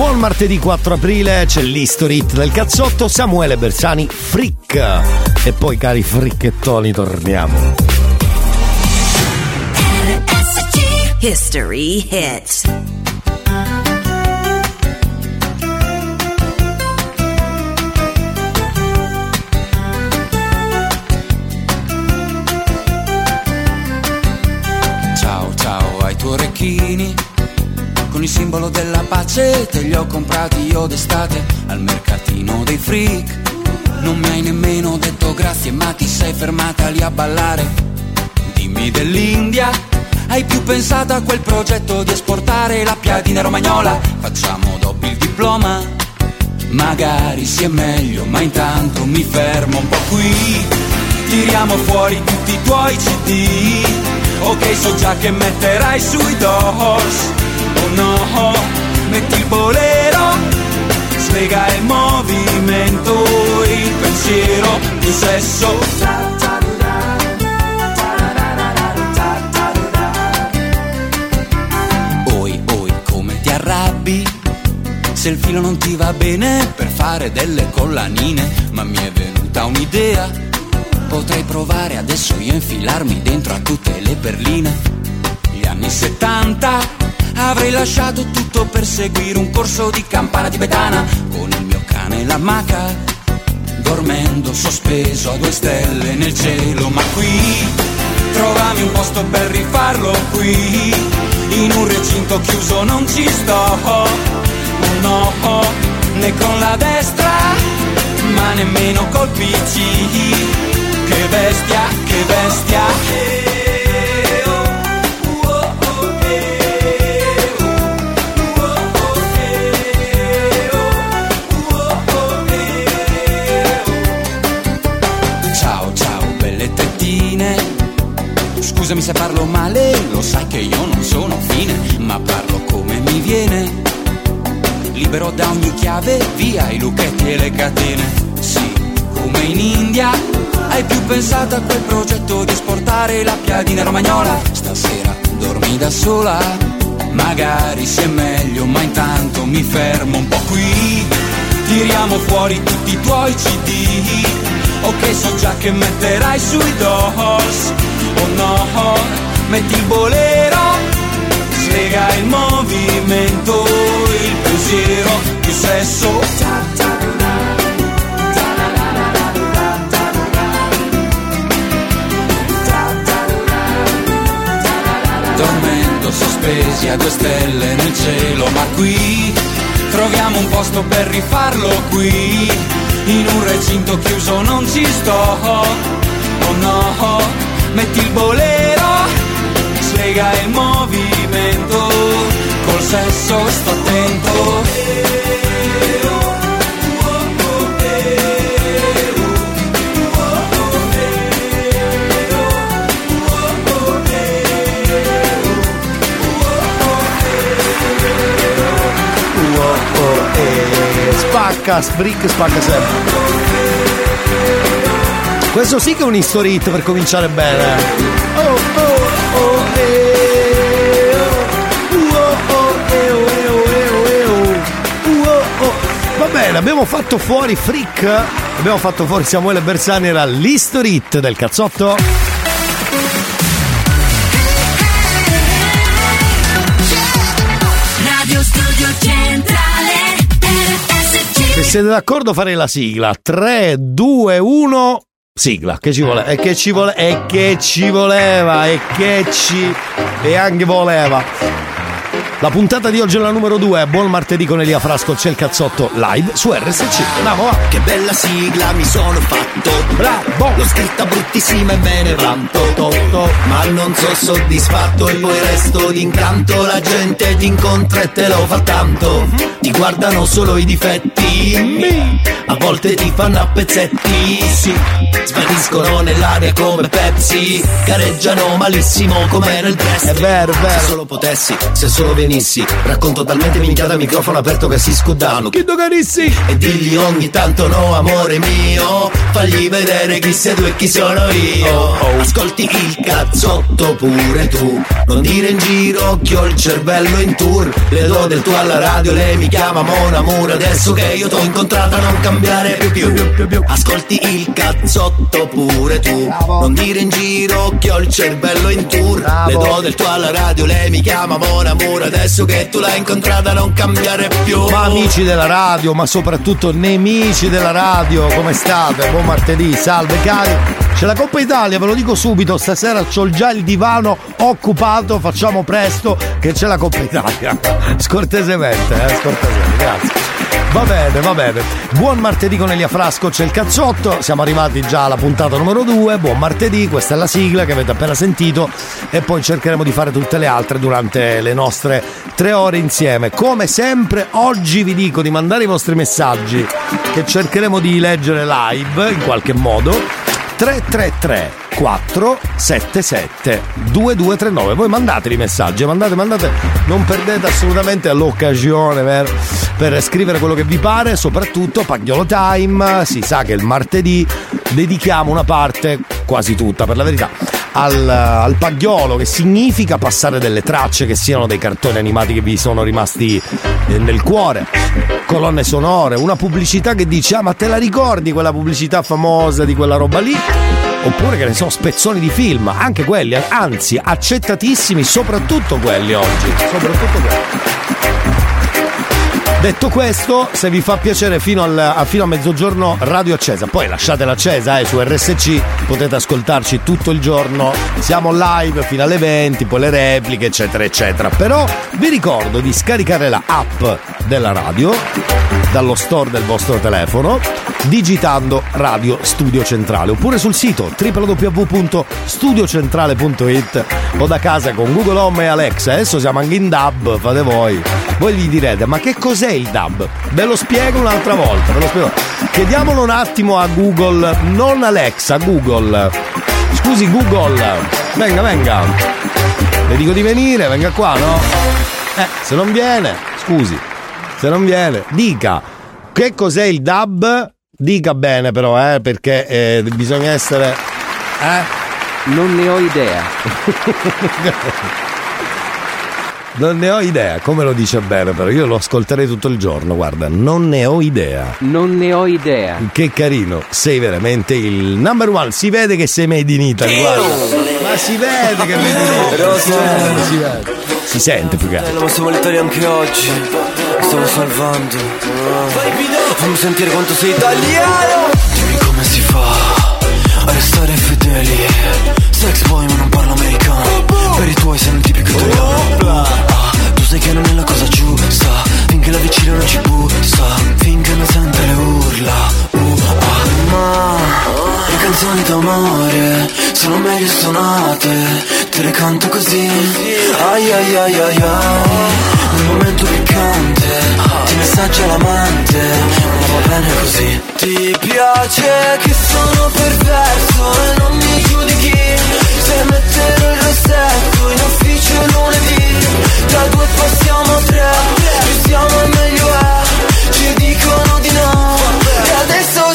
Buon martedì 4 aprile, c'è l'History del cazzotto, Samuele Bersani, Frick. E poi cari fricchettoni torniamo. History hits. Ciao ciao ai tuoi orecchini Con il simbolo della pace te li ho comprati io d'estate Al mercatino dei freak. Non mi hai nemmeno detto grazie ma ti sei fermata lì a ballare. Dimmi dell'India Hai più pensato a quel progetto di esportare la piadina romagnola? Facciamo dopo il diploma Magari sia meglio ma intanto mi fermo un po' qui. Tiriamo fuori tutti i tuoi CD Ok so già che metterai sui doors Oh no, metti il bolero Slega il movimento, il pensiero, il sesso Oi, oi, come ti arrabbi? Se il filo non ti va bene per fare delle collanine Ma mi è venuta un'idea Potrei provare adesso io a infilarmi dentro a tutte le berline Gli anni 70 Avrei lasciato tutto per seguire un corso di campana tibetana. Con il mio cane e la maca Dormendo sospeso a due stelle nel cielo. Ma qui trovami un posto per rifarlo qui. In un recinto chiuso non ci sto. Oh no, né con la destra Ma nemmeno col PC Che bestia, che bestia Scusami se parlo male, lo sai che io non sono fine Ma parlo come mi viene. Libero da ogni chiave, via i lucchetti e le catene. Sì, come in India Hai più pensato a quel progetto di esportare la piadina romagnola? Stasera dormi da sola Magari sia meglio, ma intanto mi fermo un po' qui. Tiriamo fuori tutti i tuoi CD Ok, so già che metterai sui doors Oh no, metti il bolero Slega il movimento, il pensiero, il sesso. Dormendo sospesi a due stelle nel cielo Ma qui troviamo un posto per rifarlo qui. In un recinto chiuso non ci sto. Oh no, metti il bolero Slega il movimento Col sesso sto attento Oh, oh, eh, spacca, sbrick, spacca sempre. Questo sì che è un history hit per cominciare bene. Oh, oh, oh, eh, oh. Uh, oh, oh, eh, oh, eh, oh, eh, oh, eh, oh. Uh, oh, oh. Va bene, abbiamo fatto fuori Frick, abbiamo fatto fuori Samuele Bersani, era l'history hit del cazzotto. Se siete d'accordo farei la sigla. 3, 2, 1. Sigla, che ci vuole? E che ci vuole? E che ci voleva? E che ci. E anche voleva. La puntata di oggi è la numero 2. Buon martedì con Elia Frasco. C'è il cazzotto live su RSC. Andiamo, va. Che bella sigla mi sono fatto Bravo. L'ho scritta bruttissima e me ne vanto To, to. Ma non so soddisfatto e poi resto d'incanto La gente ti incontra e te lo fa tanto Ti guardano solo i difetti A volte ti fanno a pezzetti Sì, svaniscono nell'aria come Pepsi Gareggiano malissimo come nel Brest È vero, è Se vero. solo potessi, se solo venissi venissi Racconto talmente minchiata microfono aperto che si scudano. Chi dogarissi? E digli ogni tanto no amore mio Fagli vedere chi sei tu e chi sono io. Ascolti il cazzotto pure tu. Non dire in giro che ho il cervello in tour. Le do del tuo alla radio, lei mi chiama Mon Amour. Adesso che io t'ho incontrata non cambiare più più Ascolti il cazzotto pure tu. Non dire in giro che ho il cervello in tour. Le do del tuo alla radio, lei mi chiama Mon Amour Adesso che tu l'hai incontrata non cambiare più Ma amici della radio, ma soprattutto nemici della radio, come state? Buon martedì, salve cari. C'è la Coppa Italia, ve lo dico subito, stasera c'ho già il divano occupato, facciamo presto che c'è la Coppa Italia. Scortesemente, eh, scortesemente, grazie. Va bene, va bene. Buon martedì con Elia Frasco, c'è il cazzotto, siamo arrivati già alla puntata numero 2, buon martedì, questa è la sigla che avete appena sentito e poi cercheremo di fare tutte le altre durante le nostre tre ore insieme. Come sempre, oggi vi dico di mandare i vostri messaggi che cercheremo di leggere live in qualche modo. 333 477 2239 voi mandateli i messaggi mandate mandate. Non perdete assolutamente l'occasione per, per scrivere quello che vi pare soprattutto Pagliolo Time. Si sa che il martedì dedichiamo una parte quasi tutta per la verità al, al pagliolo che significa passare delle tracce che siano dei cartoni animati che vi sono rimasti eh, nel cuore. Colonne sonore una pubblicità che dice ah ma te la ricordi quella pubblicità famosa di quella roba lì? Oppure che ne so spezzoni di film anche quelli anzi accettatissimi soprattutto quelli oggi soprattutto quelli Detto questo, se vi fa piacere fino, al, a, fino a mezzogiorno radio accesa, poi lasciatela accesa eh, su RSC, potete ascoltarci tutto il giorno, siamo live fino alle 20, poi le repliche eccetera eccetera. Però vi ricordo di scaricare la app della radio dallo store del vostro telefono digitando Radio Studio Centrale oppure sul sito www.studiocentrale.it o da casa con Google Home e Alexa. Adesso siamo anche in DAB, fate voi. Voi gli direte, ma che cos'è il DAB? Ve lo spiego un'altra volta, ve lo spiego. Chiediamolo un attimo a Google, non Alexa, Google. Scusi Google, venga, venga. Le dico di venire, venga qua, no? Eh, se non viene, scusi, se non viene, dica che cos'è il DAB? Dica bene però, eh, perché eh, bisogna essere... Eh? Non ne ho idea. Non ne ho idea, come lo dice bene però, io lo ascolterei tutto il giorno, guarda, non ne ho idea. Non ne ho idea. Che carino, sei veramente il number one, si vede che sei made in Italy, guarda. Ma si vede che made in Italy. Si vede, si vede. Si sente più che altro. Ma siamo l'Italia anche oggi Mi Stiamo salvando Fammi sentire quanto sei italiano Dimmi come si fa A restare fedeli Sex boy Te le canto così. Ai ai ai ai ai. Nel momento piccante Ti messaggia l'amante. Ma va bene così. Ti piace che sono perverso E non mi giudichi. Se metterò il rossetto In ufficio lunedì. Da due passiamo a tre. Più siamo meglio è. Ci dicono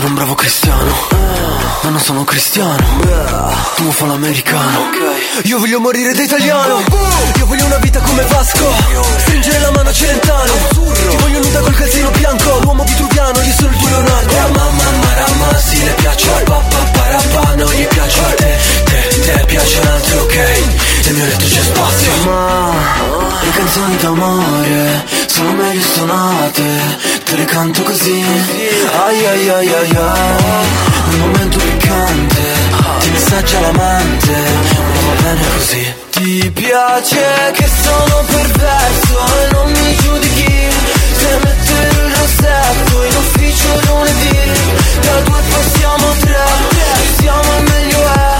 sono un bravo cristiano, ma non sono cristiano. Tu fa l'americano. Io voglio morire da italiano. Io voglio una vita come Vasco. Stringere la mano a Celentano. Ti voglio nuda col calzino bianco. L'uomo vitruviano, io sono il tuo Leonardo. Mamma, marama, sì, le piace al papà, parapà, non gli piace a te. Te, te piace un altro, ok? Nel mio letto c'è spazio. Ma le canzoni d'amore sono meglio suonate. Te le canto così. Ai ai ai ai ai. Un momento piccante. Ti messaggia l'amante. Ma va bene così. Ti piace che sono perverso e non mi giudichi. Se mettere il rossetto in ufficio lunedì. Da due passiamo a tre. Siamo meglio è.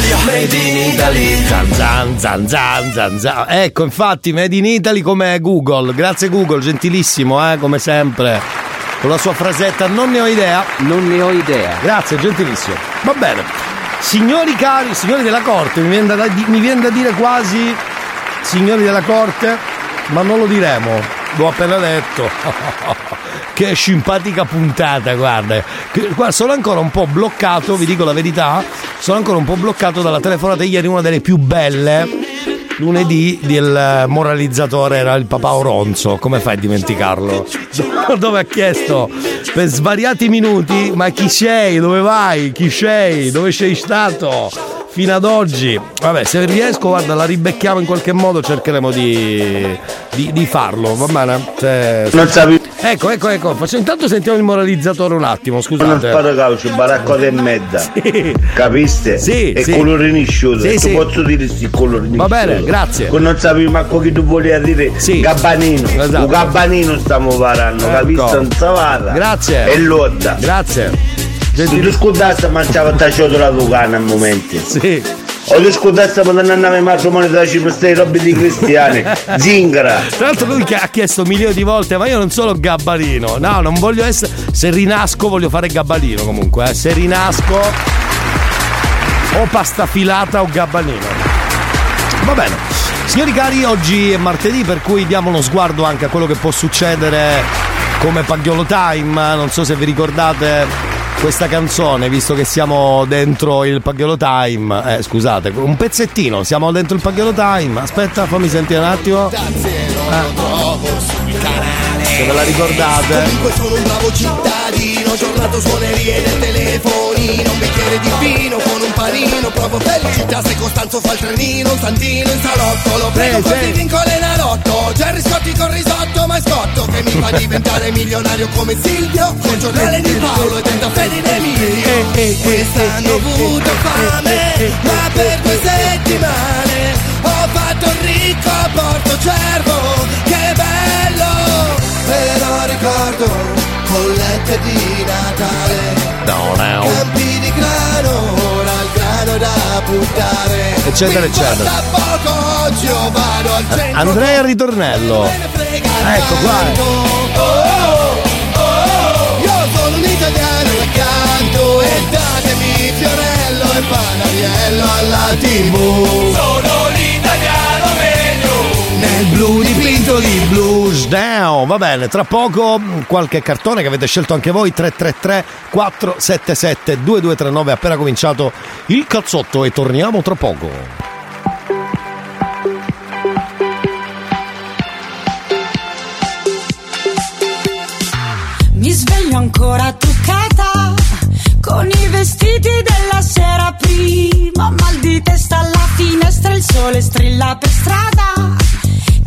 L'Italia Made in Italy Zan zan zan zan zan zan. Ecco, infatti, Made in Italy come Google. Grazie Google, gentilissimo, eh, come sempre. Con la sua frasetta, non ne ho idea. Non ne ho idea. Grazie, gentilissimo. Va bene. Signori cari, signori della corte, mi viene da, mi viene da dire quasi signori della corte, ma non lo diremo. L'ho appena detto. che simpatica puntata, guarda. Guarda, sono ancora un po' bloccato, vi dico la verità. Sono ancora un po' bloccato dalla telefonata ieri, una delle più belle. Lunedì del moralizzatore era il papà Oronzo, come fai a dimenticarlo? Dove ha chiesto per svariati minuti, ma chi sei? Dove vai? Chi sei? Dove sei stato? Fino ad oggi. Vabbè, se riesco, guarda, la ribecchiamo in qualche modo, cercheremo di, di, di farlo, va bene? Se- Non sapevi Ecco, ecco, ecco, faccio, intanto sentiamo il moralizzatore un attimo, non scusate. sparo calcio, baraccote e mezza. Sì. Capiste? Sì, E sì. colorini sciuto. Sì, tu sì. posso dire sti colorini Va bene, grazie. Che non sapevi manco che tu volevi dire Sì. Gabbanino. Esatto. Un gabbanino stiamo parlando, Ecco. Non savara. Grazie. E lotta. Grazie. Se tu Gentili- scudassi mangiava tacciato la Lucana a momenti. Sì. O tu scudassi per non in matrimonio da Cipro, stai robe di cristiani. Zingara. Tra l'altro lui che ha chiesto milioni di volte, ma io non sono gabbalino. No, non voglio essere. Se rinasco voglio fare gabbalino comunque. eh. Se rinasco. O pasta filata o gabbalino. Va bene. Signori cari, oggi è martedì, per cui diamo uno sguardo anche a quello che può succedere come Pagliolo Time. Non so se vi ricordate questa canzone, visto che siamo dentro il Pagliolo Time. Eh, scusate, un pezzettino, siamo dentro il Pagliolo Time. Aspetta, fammi sentire un attimo. Se ve la ricordate? Comunque sono un bravo cittadino, giornato suonerie del telefonino, un bicchiere di vino con un panino, provo felicità se Costanzo fa il trenino, un santino in salotto, lo prego Sì, così sì. vinco l'enalotto, Gerry Scotti con risotto, ma è scotto che mi fa diventare milionario come Silvio, col giornale di Paolo e tenta fede in Emilio. Eh, eh, Quest'anno ho avuto fame, ma per due settimane ho fatto il ricco a Porto Cervo, che bello! Però ricordo collette di Natale, No, no. campi di grano, ora il grano da buttare. Eccetera, eccetera. poco, oggi io vado al centro. Andrea Ritornello. Ne frega Ecco qua. Oh, oh, oh, io sono un italiano e canto e datemi Fiorello e Panariello alla tv. Nel blu dipinto di blues down. Va bene, tra poco qualche cartone che avete scelto anche voi 333 477 2239 appena cominciato il cazzotto e torniamo tra poco. Mi sveglio ancora truccata con i vestiti della sera prima. Mal di testa alla finestra, il sole strilla per strada.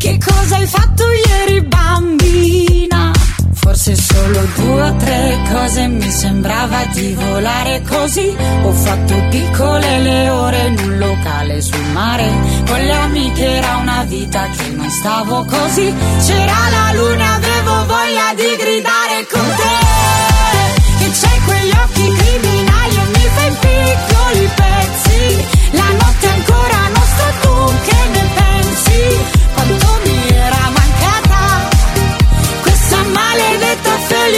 Che cosa hai fatto ieri, bambina? Forse solo due o tre cose mi sembrava di volare così. Ho fatto piccole le ore in un locale sul mare. Con le amiche era una vita che non stavo così. C'era la luna, avevo voglia di gridare con te. Che c'hai quegli occhi criminali e mi fai piccoli pezzi. La notte ancora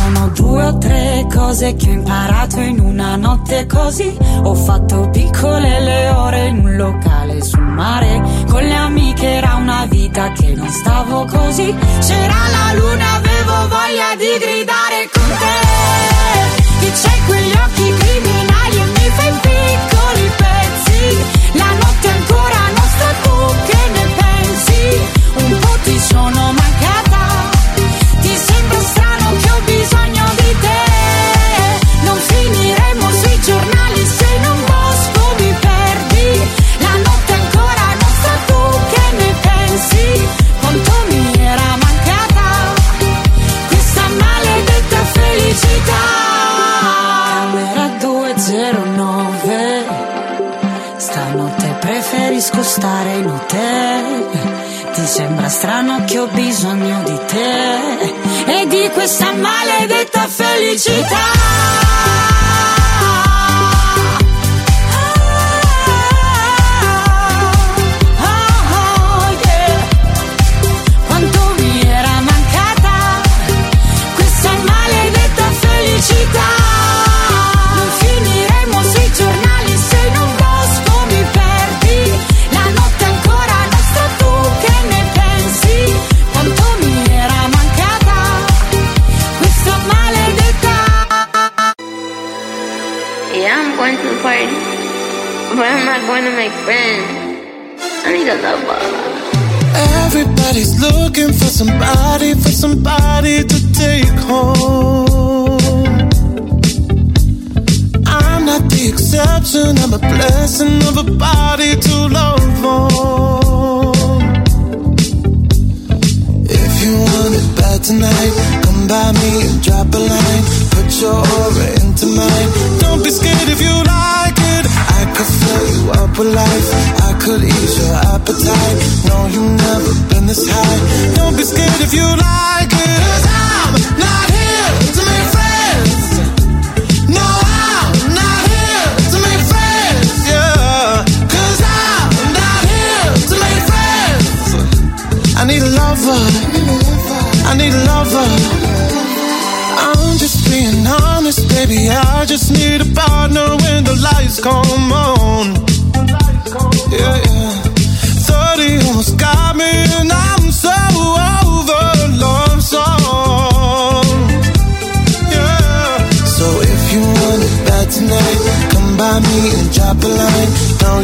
sono due o tre cose che ho imparato in una notte così. Ho fatto piccole le ore in un locale sul mare. Con le amiche era una vita che non stavo così. C'era la luna, avevo voglia di gridare con te. Che c'hai quegli occhi criminali e mi fai sembra strano che ho bisogno di te. E di questa maledetta felicità going to make friends. I need a lover. Everybody's looking for somebody, for somebody to take home. I'm not the exception, I'm a blessing of a body to love on. If you want it bad tonight, come by me and drop a line. Put your aura into mine. Don't be scared if you like up with life. I could ease your appetite. No, you've never been this high. Don't be scared if you like it. Cause I'm not here to make friends. No, I'm not here to make friends. Yeah. Cause I'm not here to make friends. I need a lover. I need a lover. I'm just being honest, baby. I just need a partner when the lights come on.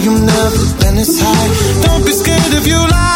You've never been this high. Don't be scared if you lie.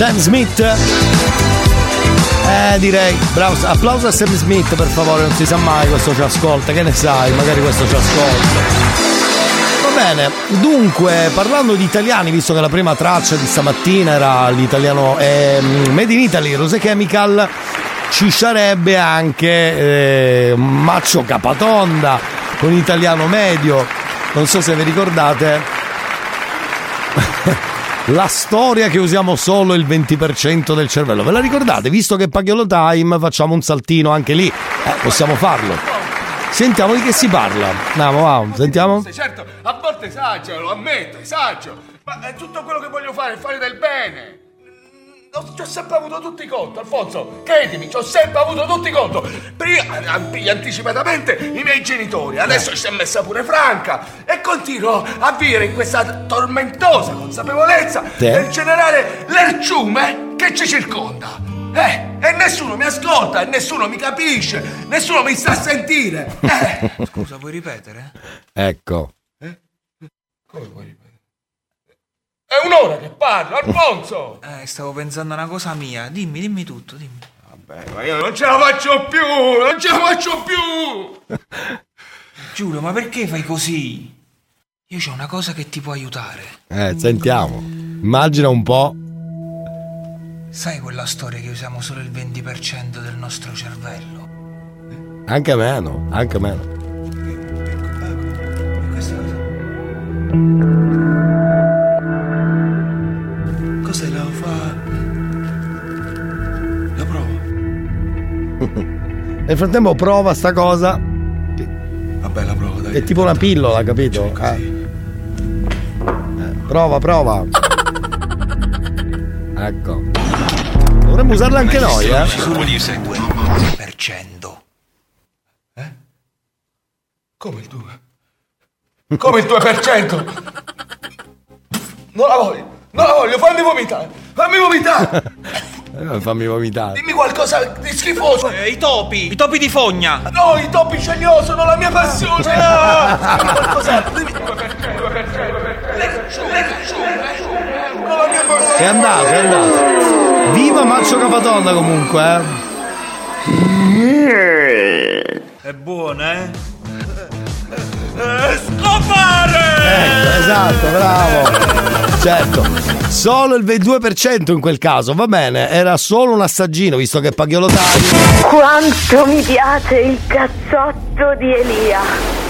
Sam Smith. Eh, direi. Bravo. Applauso a Sam Smith, per favore, non si sa mai, questo ci ascolta. Che ne sai? Magari questo ci ascolta. Va bene, dunque, parlando di italiani, visto che la prima traccia di stamattina era l'italiano eh, Made in Italy, Rose Chemical, ci sarebbe anche eh, Maccio Capatonda con italiano medio. Non so se vi ricordate. La storia che usiamo solo il 20% del cervello. Ve la ricordate? Visto che Pagliolo Time facciamo un saltino anche lì. Eh, possiamo farlo. Sentiamo di che si parla. Andiamo, va, sentiamo. Certo, a volte esagero, lo ammetto, esagero. Ma è tutto quello che voglio fare è fare del bene. No, Ci ho sempre avuto tutti conto, Alfonso. Credimi, ci ho sempre avuto tutti conto. Prima an- anticipatamente i miei genitori, adesso ci si è messa pure Franca. E continuo a vivere in questa tormentosa consapevolezza Sì. del generare l'erciume che ci circonda. Eh, e nessuno mi ascolta, e nessuno mi capisce, nessuno mi sta a sentire. Eh. Scusa, puoi ripetere? Ecco. Come vuoi ripetere? È un'ora che parlo, Alfonso! Eh, stavo pensando a una cosa mia. Dimmi, dimmi tutto, dimmi. Vabbè, ma io non ce la faccio più! Non ce la faccio più! Giulio, ma perché fai così? Io c'ho una cosa che ti può aiutare. Eh, sentiamo. Immagina un po'. Sai quella storia che usiamo solo il 20% del nostro cervello? Anche meno, anche meno. Questa Cos'è la fa? La provo. Nel frattempo prova sta cosa. Vabbè, la provo, dai. È tipo una pillola, capito? Eh. Eh, prova, prova. Ecco. Dovremmo usarla anche noi, eh. Solo il 2%. Come il 2? Come il 2%? Non la voglio! Non la voglio, fammi vomitare! Fammi vomitare! Eh, Fammi vomitare. Dimmi qualcosa di schifoso! I topi! I topi di fogna! No, i topi ce li ho, sono la mia passione! Dimmi qualcos'altro, dimmi 2%, 2%, 2%. Sono la mia passione! È andato, è andato. Viva Maccio Capatonda comunque, eh. È buona, eh? Scopare! Ecco, esatto, bravo. Certo. Solo il 22% in quel caso, va bene, era solo un assaggino, visto che Pagliolo taglio. Quanto mi piace il cazzotto di Elia.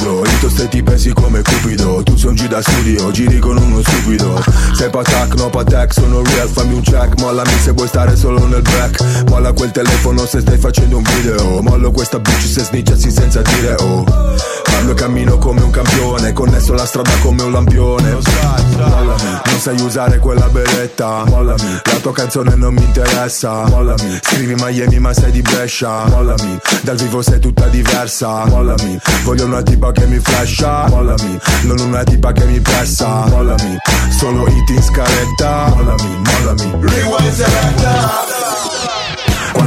Ruvido, io sto ti pesi come cupido. Tu sei un G da studio, giri con uno stupido. Sei patac, no patac, sono real, fammi un check. Mollami se vuoi stare solo nel back. Molla quel telefono se stai facendo un video. Mollo questa bitch se snitchassi senza dire oh. Parlo e cammino come un campione Connesso la strada come un lampione sai usare quella beretta. Mollami, la tua canzone non mi interessa. Mollami, scrivi Miami ma sei di Brescia. Mollami, dal vivo sei tutta diversa. Mollami, voglio una tipa che mi flasha. Mollami, non una tipa che mi pressa. Mollami, solo hit in scaletta. Mollami, mollami. Rewind selecta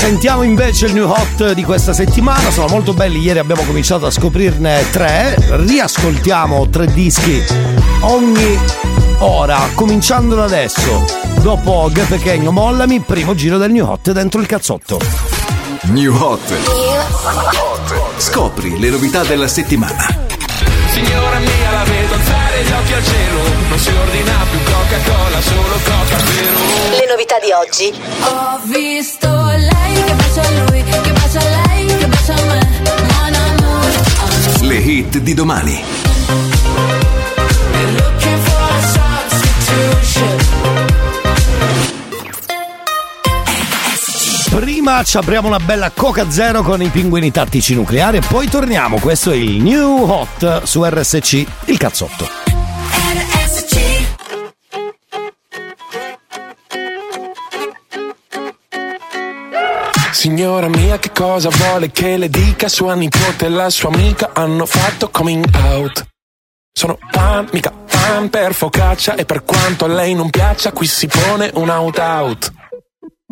Sentiamo invece il new hot di questa settimana, sono molto belli, ieri abbiamo cominciato a scoprirne tre, riascoltiamo tre dischi ogni ora, cominciando da adesso. Dopo Ghe Mollami, primo giro del new hot dentro il cazzotto. New Hot. Scopri le novità della settimana. Signora mia la vedo alzare gli occhi al cielo Non si ordina più Coca-Cola, solo Coca Zero Le novità di oggi. Ho visto lei che bacia a lui, che bacia a lei, che bacia a me. Mon amour. Le hit di domani. Prima ci apriamo una bella Coca Zero con i pinguini tattici nucleari e poi torniamo. Questo è il New Hot su RSC, il cazzotto. Signora mia che cosa vuole che le dica Sua nipote e la sua amica hanno fatto coming out Sono pan, mica pan per focaccia E per quanto a lei non piaccia Qui si pone un out out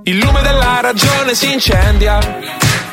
Il lume della ragione si incendia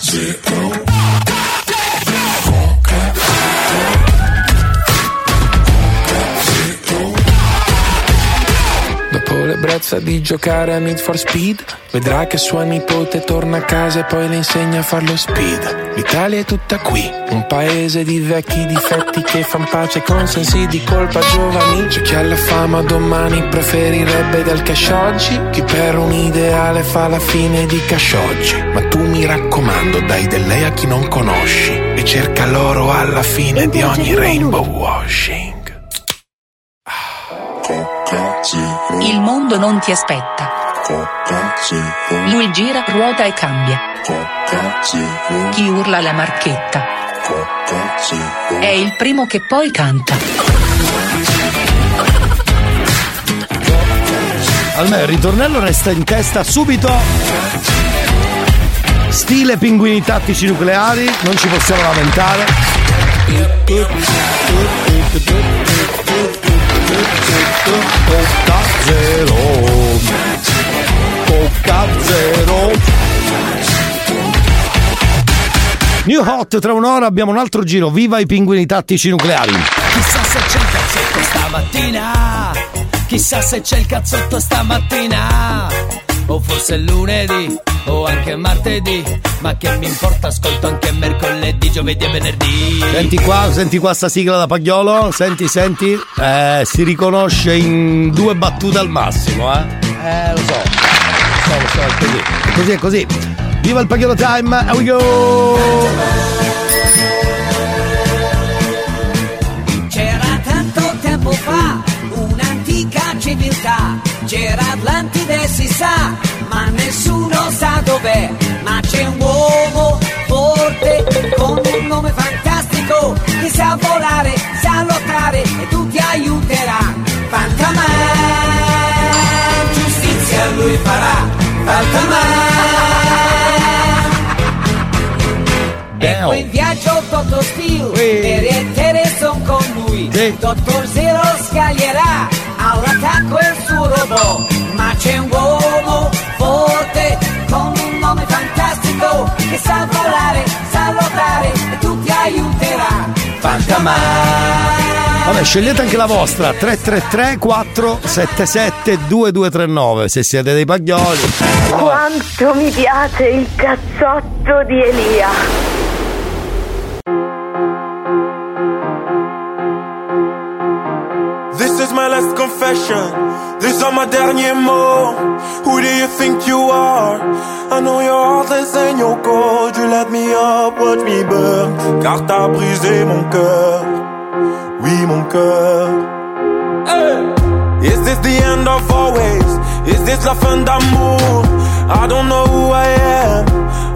Zero. L'ebbrezza di giocare a Need for Speed. Vedrà che sua nipote torna a casa e poi le insegna a farlo speed. L'Italia è tutta qui, un paese di vecchi difetti che fan pace con sensi di colpa giovani. C'è chi alla fama domani preferirebbe del cash oggi. Chi per un ideale fa la fine di cash oggi. Ma tu mi raccomando dai del lei a chi non conosci E cerca l'oro alla fine di ogni rainbow washing Il mondo non ti aspetta. Lui gira, ruota e cambia. Chi urla la marchetta. È il primo che poi canta. Almeno il ritornello resta in testa subito. Stile pinguini tattici nucleari, non ci possiamo lamentare. Coca zero. Coca zero. New Hot, tra un'ora abbiamo un altro giro. Viva i pinguini tattici nucleari. Chissà se c'è il cazzotto stamattina. Chissà se c'è il cazzotto stamattina. O forse è lunedì, o anche martedì. Ma che mi importa, ascolto anche mercoledì, giovedì e venerdì. Senti qua, senti qua sta sigla da Pagliolo. Senti, senti. Eh, si riconosce in due battute al massimo, eh. Eh, lo so. Lo so, lo so, è così. È così, è così. Viva il Pagliolo Time, here we go! C'era tanto tempo fa un'antica civiltà, c'era Atlantide si sa, ma nessuno sa dov'è, ma c'è un uomo forte con un nome fantastico, che sa volare, sa lottare e tutti aiuterà. Fantaman, giustizia lui farà, Fantaman. Ecco in viaggio Dottor Steel, Mary e Tere con lui. Dottor Zero c'è un uomo forte con un nome fantastico che sa volare, sa lottare e tutti aiuterà. Vabbè, scegliete anche la vostra 333 477 2239 se siete dei paglioli. Quanto mi piace il cazzotto di Elia. Last confession. These are my derniers mots. Who do you think you are? I know your heart is in your cold. You let me up, watch me burn. Car t'as brisé mon cœur. Oui, mon cœur. Hey! Is this the end of always? Is this la fin d'amour? I don't know who I am.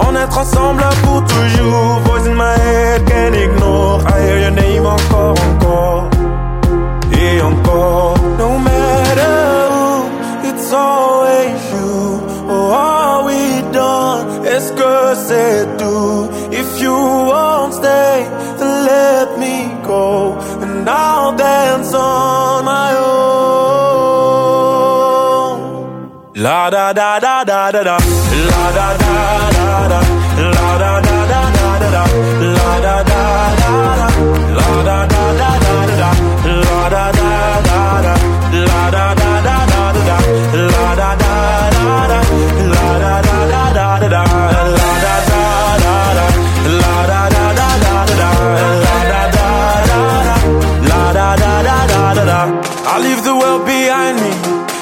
On est ensemble pour toujours. Voice in my head, can't ignore. I hear your name encore, encore. Et encore. No matter who, it's always you. Oh, are we done? Est-ce que c'est? If you won't stay, then let me go. And I'll dance on my own. La da da da da da da. La da da da da. La da da da da da da. La da da da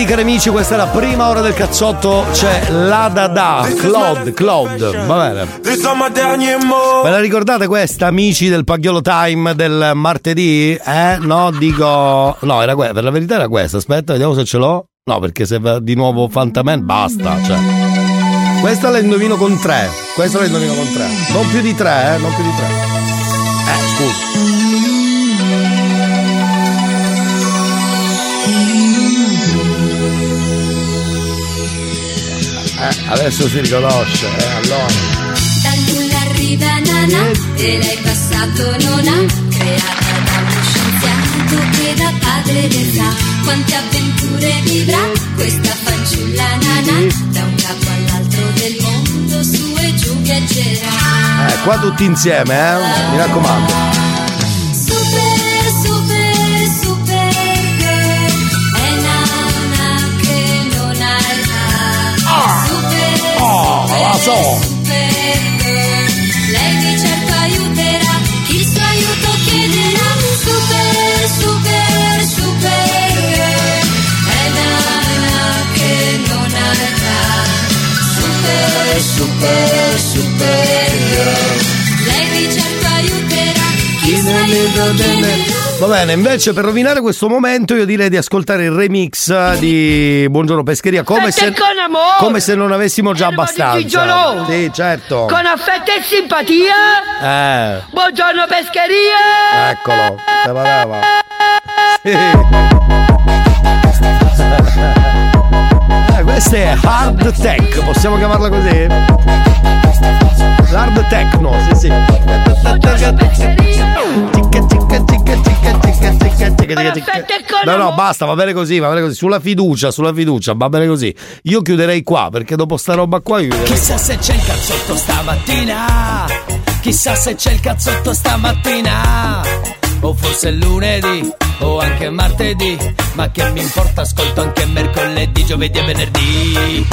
Martedì cari amici, questa è la prima ora del cazzotto, c'è la da da, Claude, Claude, va bene. Ve la ricordate questa, amici del Pagliolo Time del martedì? Eh? No, dico. No, era questa. Per la verità era questa. Aspetta, vediamo se ce l'ho. No, perché se va di nuovo Fantaman basta. Cioè. Questa la indovino con tre. Questa la indovino con tre. Non più di tre, eh? Non più di tre. Eh, scusa. Eh, adesso si riconosce, eh, allora. Dal nulla arriva Nana e lei passato non ha creata da uno scienziato che da padre le sa quante avventure vivrà questa fanciulla Nana da un capo all'altro del mondo su e giù viaggerà Eh, qua tutti insieme, eh? Mi raccomando. super so. lei di certo aiuterà il suo aiuto chiederà. Super super super girl è Nana che non ha età super super super lei di certo Va bene, invece per rovinare questo momento io direi di ascoltare il remix di Buongiorno Pescheria come se, come se non avessimo già abbastanza. Gigiolo. Sì, certo. Con affetto e simpatia. Eh, Buongiorno pescheria. eccolo, te pareva. Sì. Eh, questa è hard tech, possiamo chiamarla così? L'hard techno, sì sì. No, no, basta, va bene così, va bene così. Sulla fiducia, sulla fiducia, va bene così. Io chiuderei qua, perché dopo sta roba qua io chiuderei Chissà qua. se c'è il cazzotto stamattina. Chissà se c'è il cazzotto stamattina. O forse è lunedì, o anche martedì. Ma che mi importa, ascolto anche mercoledì, giovedì e venerdì.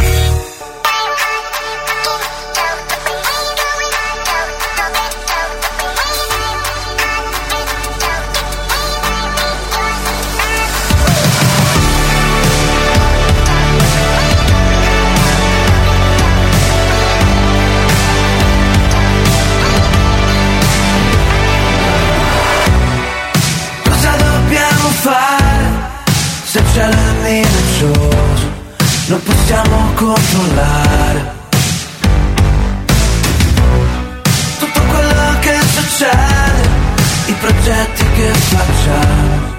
Non possiamo controllare. Tutto quello che succede, i progetti che facciamo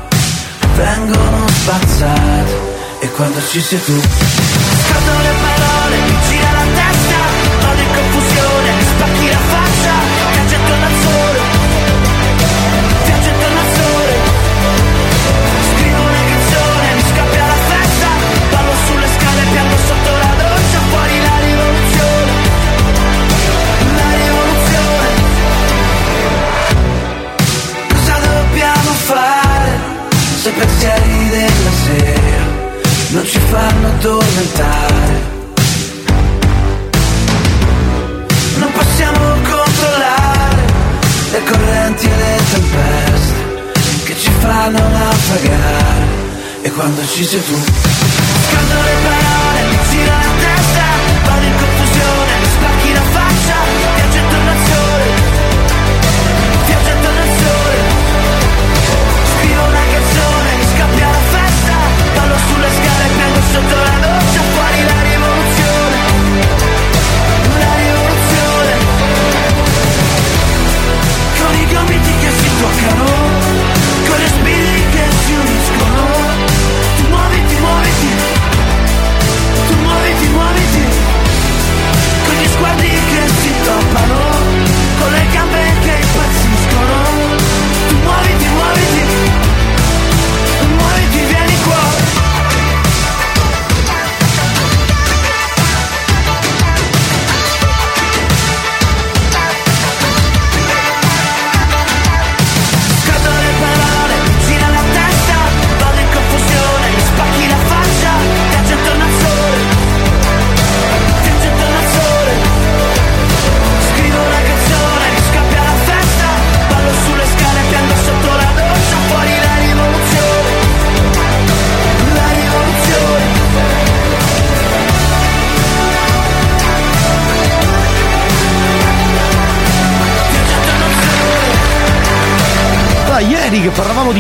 vengono spazzati. E quando ci sei tu scadono le parole, mi gira la testa, in confusione, spacchi la faccia, caccia intorno al addormentare? Non possiamo controllare le correnti e le tempeste che ci fanno naufragare e quando ci sei tu scando le parole,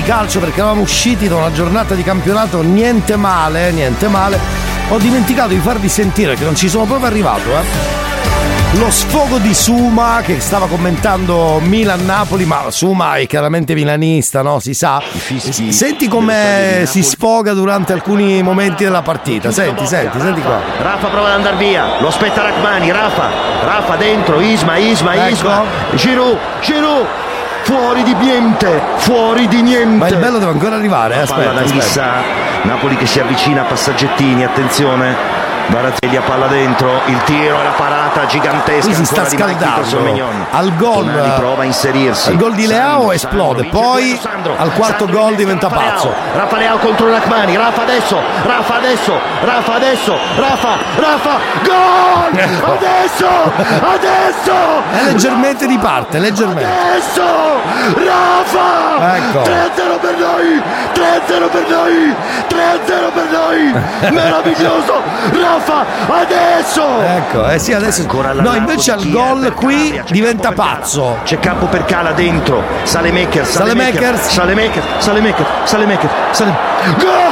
calcio perché eravamo usciti da una giornata di campionato, niente male, niente male. Ho dimenticato di farvi sentire che non ci sono proprio arrivato, eh. Lo sfogo di Suma che stava commentando Milan-Napoli, ma Suma è chiaramente milanista, no? Si sa. Senti come si sfoga durante alcuni momenti della partita. Senti, senti, senti qua. Rafa prova ad andare via, lo aspetta Rachmani, Rafa, Rafa dentro, Isma, Isma, Ecco. Isma, Giroud, Giroud, fuori di niente, fuori di niente. Ma il bello deve ancora arrivare, eh. Palla Aspetta, da. Ghissa, Napoli che si avvicina a Passaggettini, attenzione. Baratelli a palla dentro, il tiro e la parata gigantesca. Lui si sta scaldando. Al gol prova a inserirsi. Al gol di Leao Sandro, esplode, Sandro, poi il Sandro. al quarto gol diventa Rafa pazzo. Leao. Rafa Leao contro Rachmani, Rafa adesso, Rafa adesso, Rafa adesso, Rafa, Rafa, gol! Adesso, adesso! È leggermente di parte, leggermente. Adesso! Rafa! Ecco. 3-0 per noi! 3-0 per noi! 3-0 per noi! Meraviglioso! Rafa, adesso! Ecco, eh sì, adesso. No, invece al gol qui diventa pazzo. C'è campo per Cala dentro, sale Maker, sale Salemakers. Maker, sale Maker, sale Maker, sale Maker, sale Gol!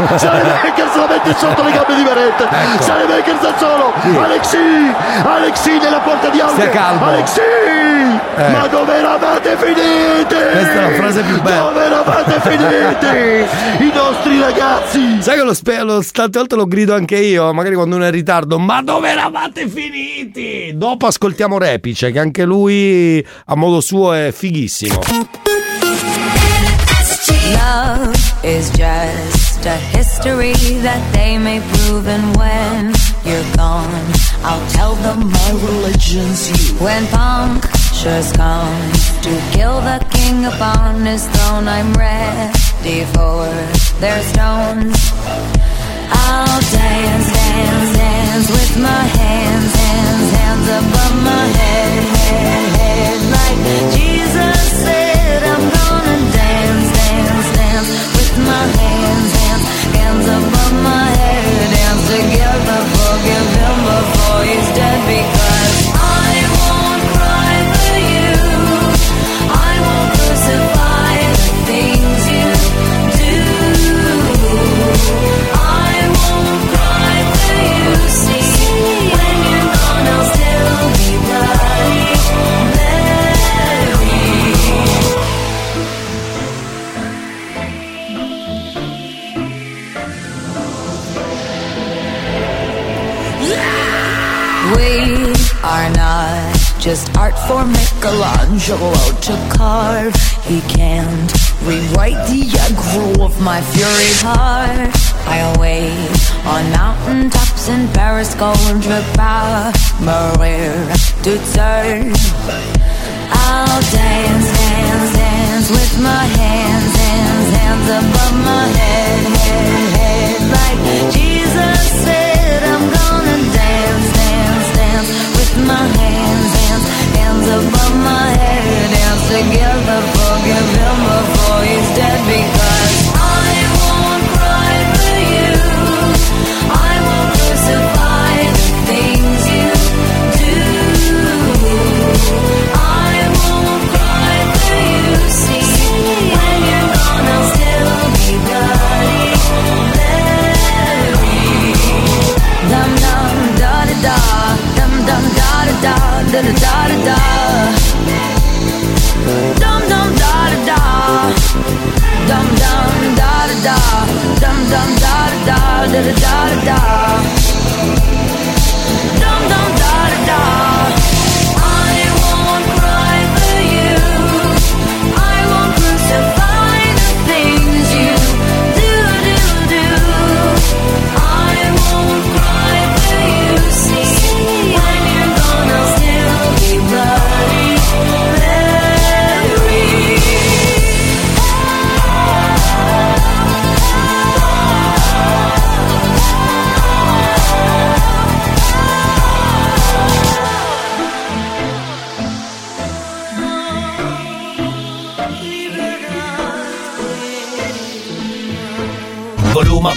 Sale Makers la mette sotto le gambe di Verette. Ecco. Sale Makers da solo. Alexi! Alexi nella porta di calmo. Alexi! Eh. Ma dove eravate finiti? Questa è la frase più bella. Dove eravate finiti? I nostri ragazzi! Sai che lo, spe- lo tante volte lo grido anche io, magari quando uno è in ritardo. Ma dove eravate finiti? Dopo ascoltiamo Repice, che anche lui a modo suo è fighissimo. Love just a history that they may prove. And when you're gone, I'll tell them my religion's you. When punctures come to kill the king upon his throne, I'm ready for their stones. I'll dance, dance, dance with my hands, hands, hands above my head, head, head. Like Jesus said, I'm gonna dance, dance, dance with my hands, hands, hands above my head. Dance together, forgive him before he's dead because We are not just art for Michelangelo to carve. He can't rewrite the aggro of my fury heart. I wait on mountain tops in Paris, gold power, Maria to turn. I'll dance, dance, dance with my hands, hands, hands above my head, head, head. Like Jesus said, I'm gonna my hands, hands, hands above my head. Together, forgive him before he's dead because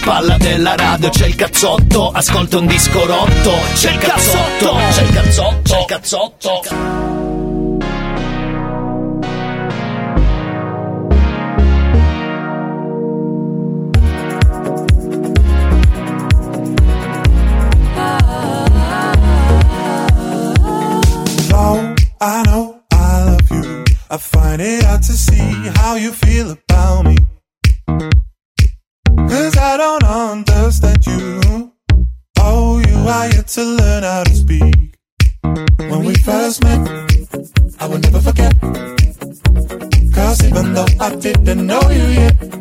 palla della radio, c'è il cazzotto, ascolta un disco rotto, c'è il cazzotto, c'è il cazzotto, c'è il cazzotto. I love you, I find it hard to see how you feel didn't know you yet,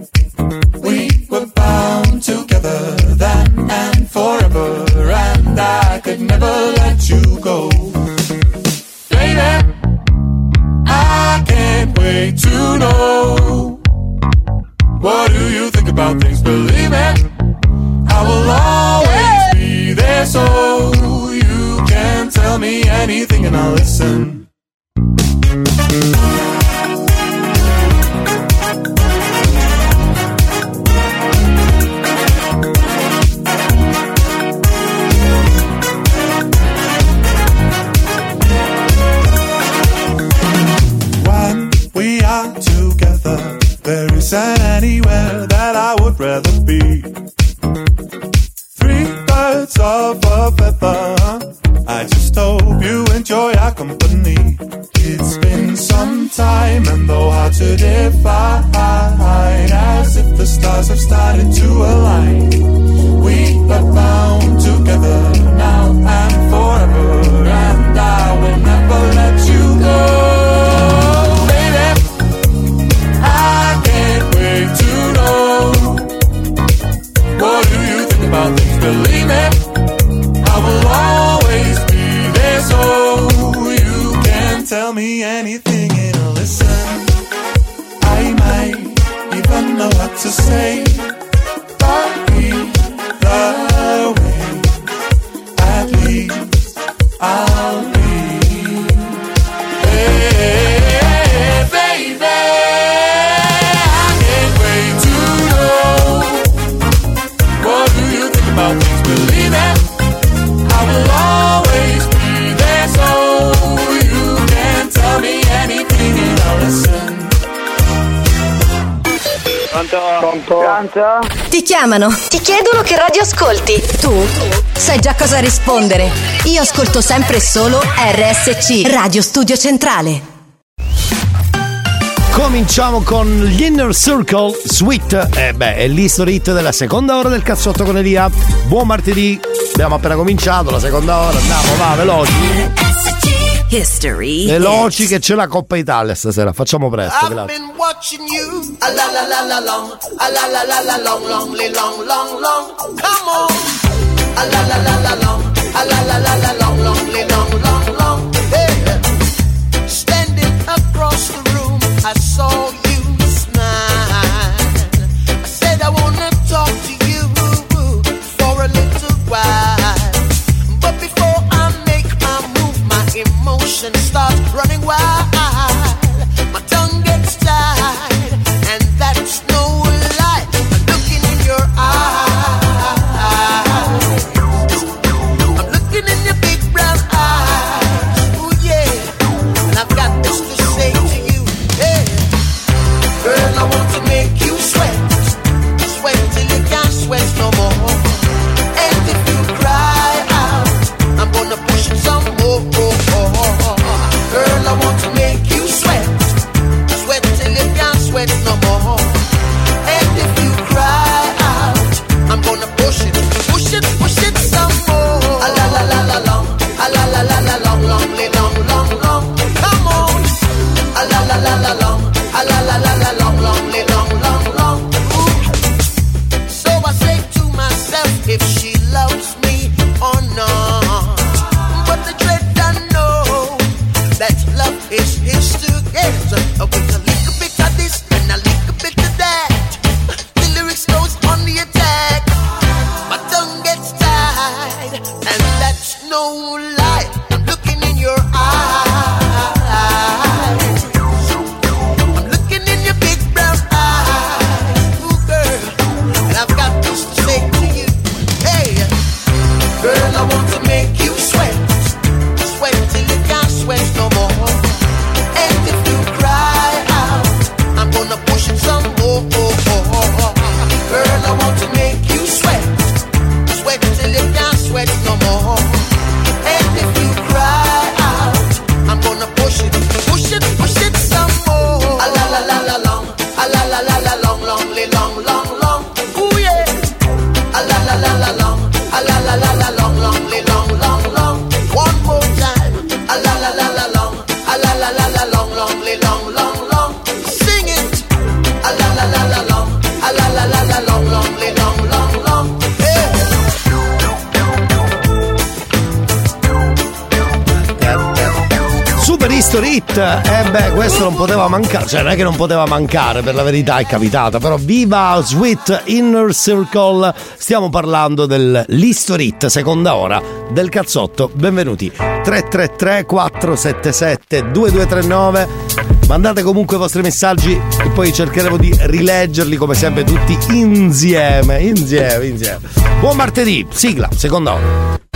ascolto sempre e solo RSC, Radio Studio Centrale. Cominciamo con gli Inner Circle Sweet. Eh beh, è l'history hit della seconda ora del cazzotto con Elia. Buon martedì. Abbiamo appena cominciato la seconda ora. Andiamo, va, veloci. History. Veloci che c'è la Coppa Italia stasera. Facciamo presto, I've grazie. been watching you. A la la la la long. A la la la la long, long, long, long, long. Come on. A la la la la long. A la la la la long, mancare, cioè non è che non poteva mancare, per la verità è capitata, però viva Sweet Inner Circle, stiamo parlando dell'History Hit, seconda ora del cazzotto, benvenuti, 333 477 2239, mandate comunque i vostri messaggi e poi cercheremo di rileggerli come sempre tutti insieme, insieme, insieme. Buon martedì, sigla, seconda ora.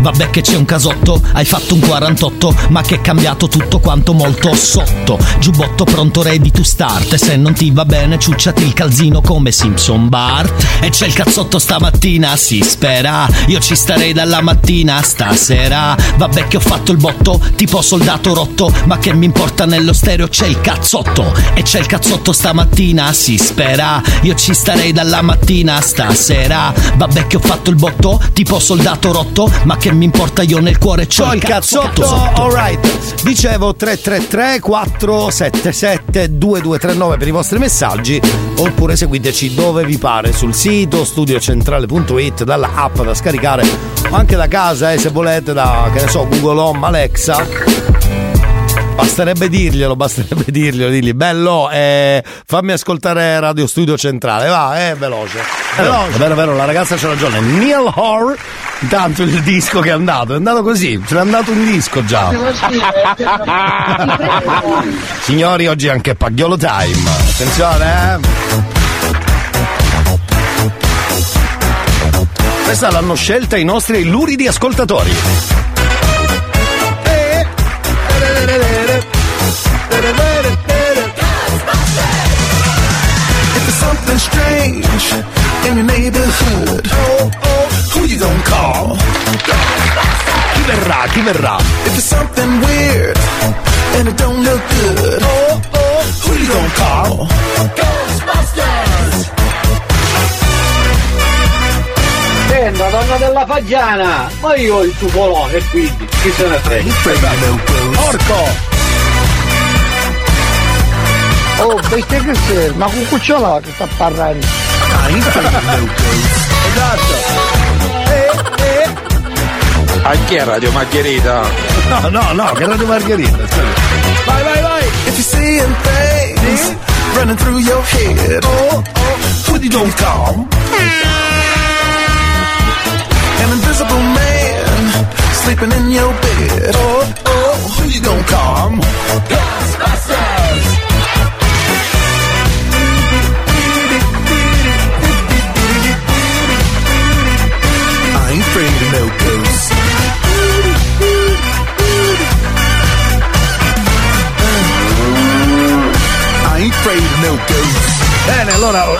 Vabbè che c'è un casotto, hai fatto un 48, ma che è cambiato tutto quanto molto sotto. Giubbotto pronto ready to start, e se non ti va bene ciucciati il calzino come Simpson Bart. E c'è il cazzotto stamattina, si spera, io ci starei dalla mattina stasera. Vabbè che ho fatto il botto, tipo soldato rotto, ma che mi importa nello stereo c'è il cazzotto. E c'è il cazzotto stamattina, si spera, io ci starei dalla mattina stasera. Vabbè che ho fatto il botto, tipo soldato rotto, ma che mi importa io nel cuore c'ho il cazzotto, sotto. alright. Dicevo 333 477 2239 per i vostri messaggi oppure seguiteci dove vi pare sul sito studiocentrale.it dalla app da scaricare o anche da casa eh, se volete da che ne so Google Home, Alexa. Basterebbe dirglielo, basterebbe dirglielo, digli bello, eh, fammi ascoltare Radio Studio Centrale, va, è veloce. Veloce. È vero, è vero, la ragazza c'ha ragione. Neil Hoare, intanto il disco che è andato, è andato così, ce n'è andato un disco già. Signori, oggi è anche Pagliolo Time. Attenzione, eh. Questa l'hanno scelta i nostri luridi ascoltatori. If there's something strange in your neighborhood, who you gonna call? Chi verrà? Chi verrà? If there's something weird and it don't look good, who you gonna call? Ghostbusters! Senta, donna della fagiana, ma io ho il tuo colore, quindi chi se ne frega? Porco! Oh, bestia che sei, ma con cucciolò che sta parlando. Esatto. A chi è Radio Margherita? No, no, no, che Radio Margherita. Vai, vai, vai! If you're seeing things running through your head, oh, oh, who you gonna call? An invisible man sleeping in your bed, oh, oh, who you gonna call?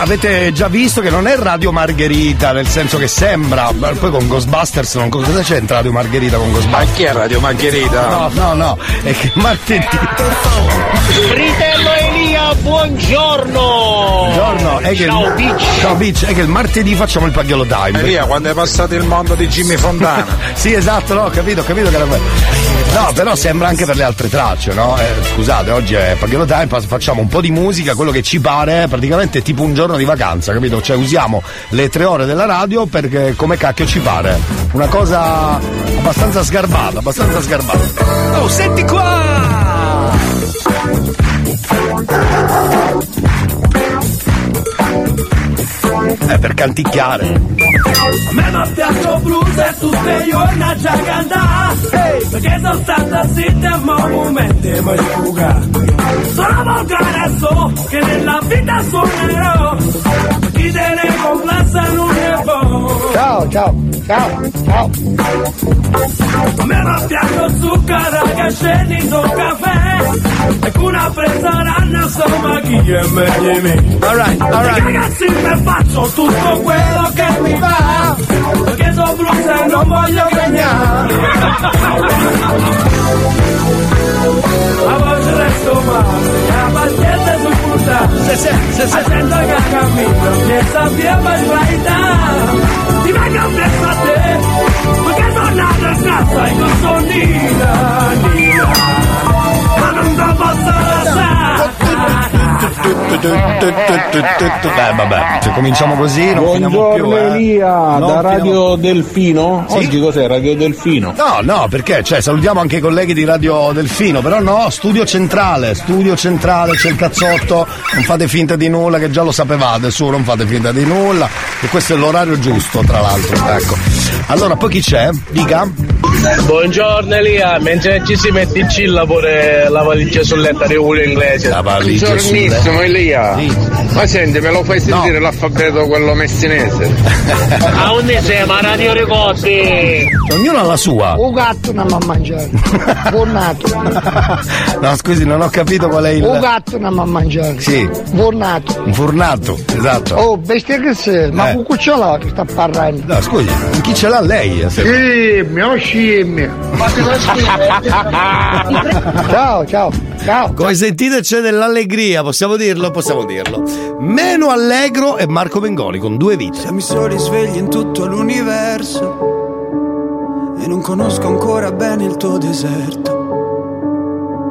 Avete già visto che non è Radio Margherita, nel senso che sembra, ma poi con Ghostbusters non cosa c'entra Radio Margherita con Ghostbusters? Ma chi è Radio Margherita? No, no, no, è che martedì. Fritello Elia, buongiorno! Buongiorno, è che Ciao, il, Beach. Ciao Beach, è che il martedì facciamo il pagliolo time. Elia, quando è passato il mondo di Jimmy Fontana? sì, esatto, no, ho capito, ho capito che era quello. No, però sembra anche per le altre tracce, no? Eh, scusate, oggi è Pagliolo Time, fa- facciamo un po' di musica, quello che ci pare, praticamente è tipo un giorno di vacanza, capito? Cioè usiamo le tre ore della radio perché come cacchio ci pare. Una cosa abbastanza sgarbata, abbastanza sgarbata. Oh, senti qua! È per canticchiare. A me mi piace blues e tutte io una già cantare Perché sono stata zitta ma momenti mi sfuga Sono volgare so che nella vita suonerò. Ma chi te ne complessa non ne può Ciao, ciao, ciao, ciao. A me mi piace zucchero che scendi un caffè. E con una presa ranna insomma chi è meglio di me Alright, alright. Ragazzi mi faccio tutto quello che mi va Perché sono blues e non voglio cagnare La voce resto male La pazienza su se Attento che cammino Che sappiamo sbagliare Ti vengo presso a te Perché sono nato in casa E non sono nina Nina Ma non te posso lasciare Beh, vabbè, se cominciamo così non finiamo più. Buongiorno eh. Elia, Non da finiamo- Radio Delfino. Sì? Oggi cos'è Radio Delfino? No, no, perché? Cioè, salutiamo anche i colleghi di Radio Delfino, però no, studio centrale, studio centrale, c'è il cazzotto, non fate finta di nulla, che già lo sapevate, su, non fate finta di nulla, e questo è l'orario giusto, tra l'altro, ecco. Allora, poi chi c'è? Dica. Buongiorno Elia, mentre ci si mette in cilla pure la valigia sul letto di uno inglese. La valigia Buongiornissimo Elia. Ma senti, me lo fai sentire l'alfabeto quello messinese? A onde sei, ma Radio Ricotti? Ognuno ha la sua. Un gatto non mi ha mangiato. Buonato. No, scusi, non ho capito qual è il. Un gatto non mi ha mangiato. Sì. Buonato. Un fornato, esatto. Oh, bestia che sei, ma Eh. con cucciolò che sta parlando. No, scusi, chi ce l'ha lei? eh, Scimmia, oh scimmia. ciao, ciao, ciao. Come sentite c'è dell'allegria, possiamo vogliamo dirlo, possiamo dirlo. Meno Allegro è Marco Mengoni con due vite. Siamo i soli svegli in tutto l'universo. E non conosco ancora bene il tuo deserto.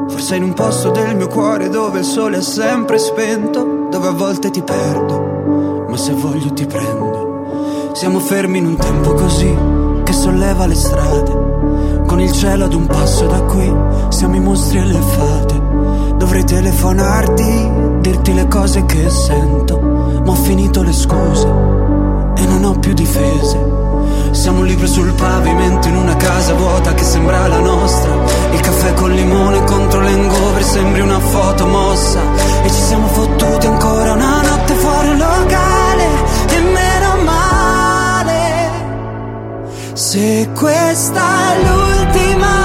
Forse in un posto del mio cuore dove il sole è sempre spento, dove a volte ti perdo, ma se voglio ti prendo. Siamo fermi in un tempo così che solleva le strade. Con il cielo ad un passo da qui, siamo i mostri e le fate Vorrei telefonarti, dirti le cose che sento, ma ho finito le scuse e non ho più difese. Siamo un libro sul pavimento in una casa vuota che sembra la nostra. Il caffè col limone contro l'engover sembri una foto mossa. E ci siamo fottuti ancora una notte fuori un locale. E meno male. Se questa è l'ultima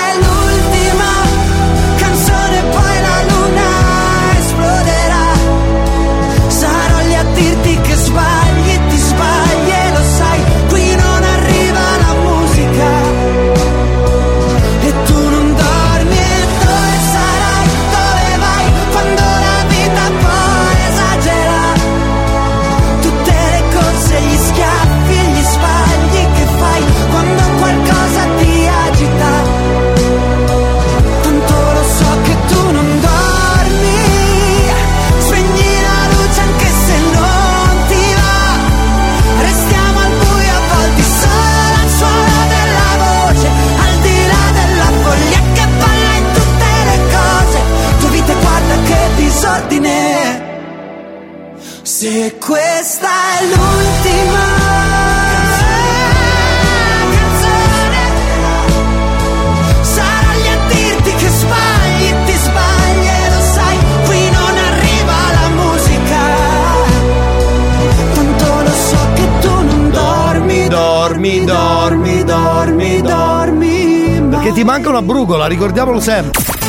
dormi, dormi. Perché ti manca una brugola, ricordiamolo sempre.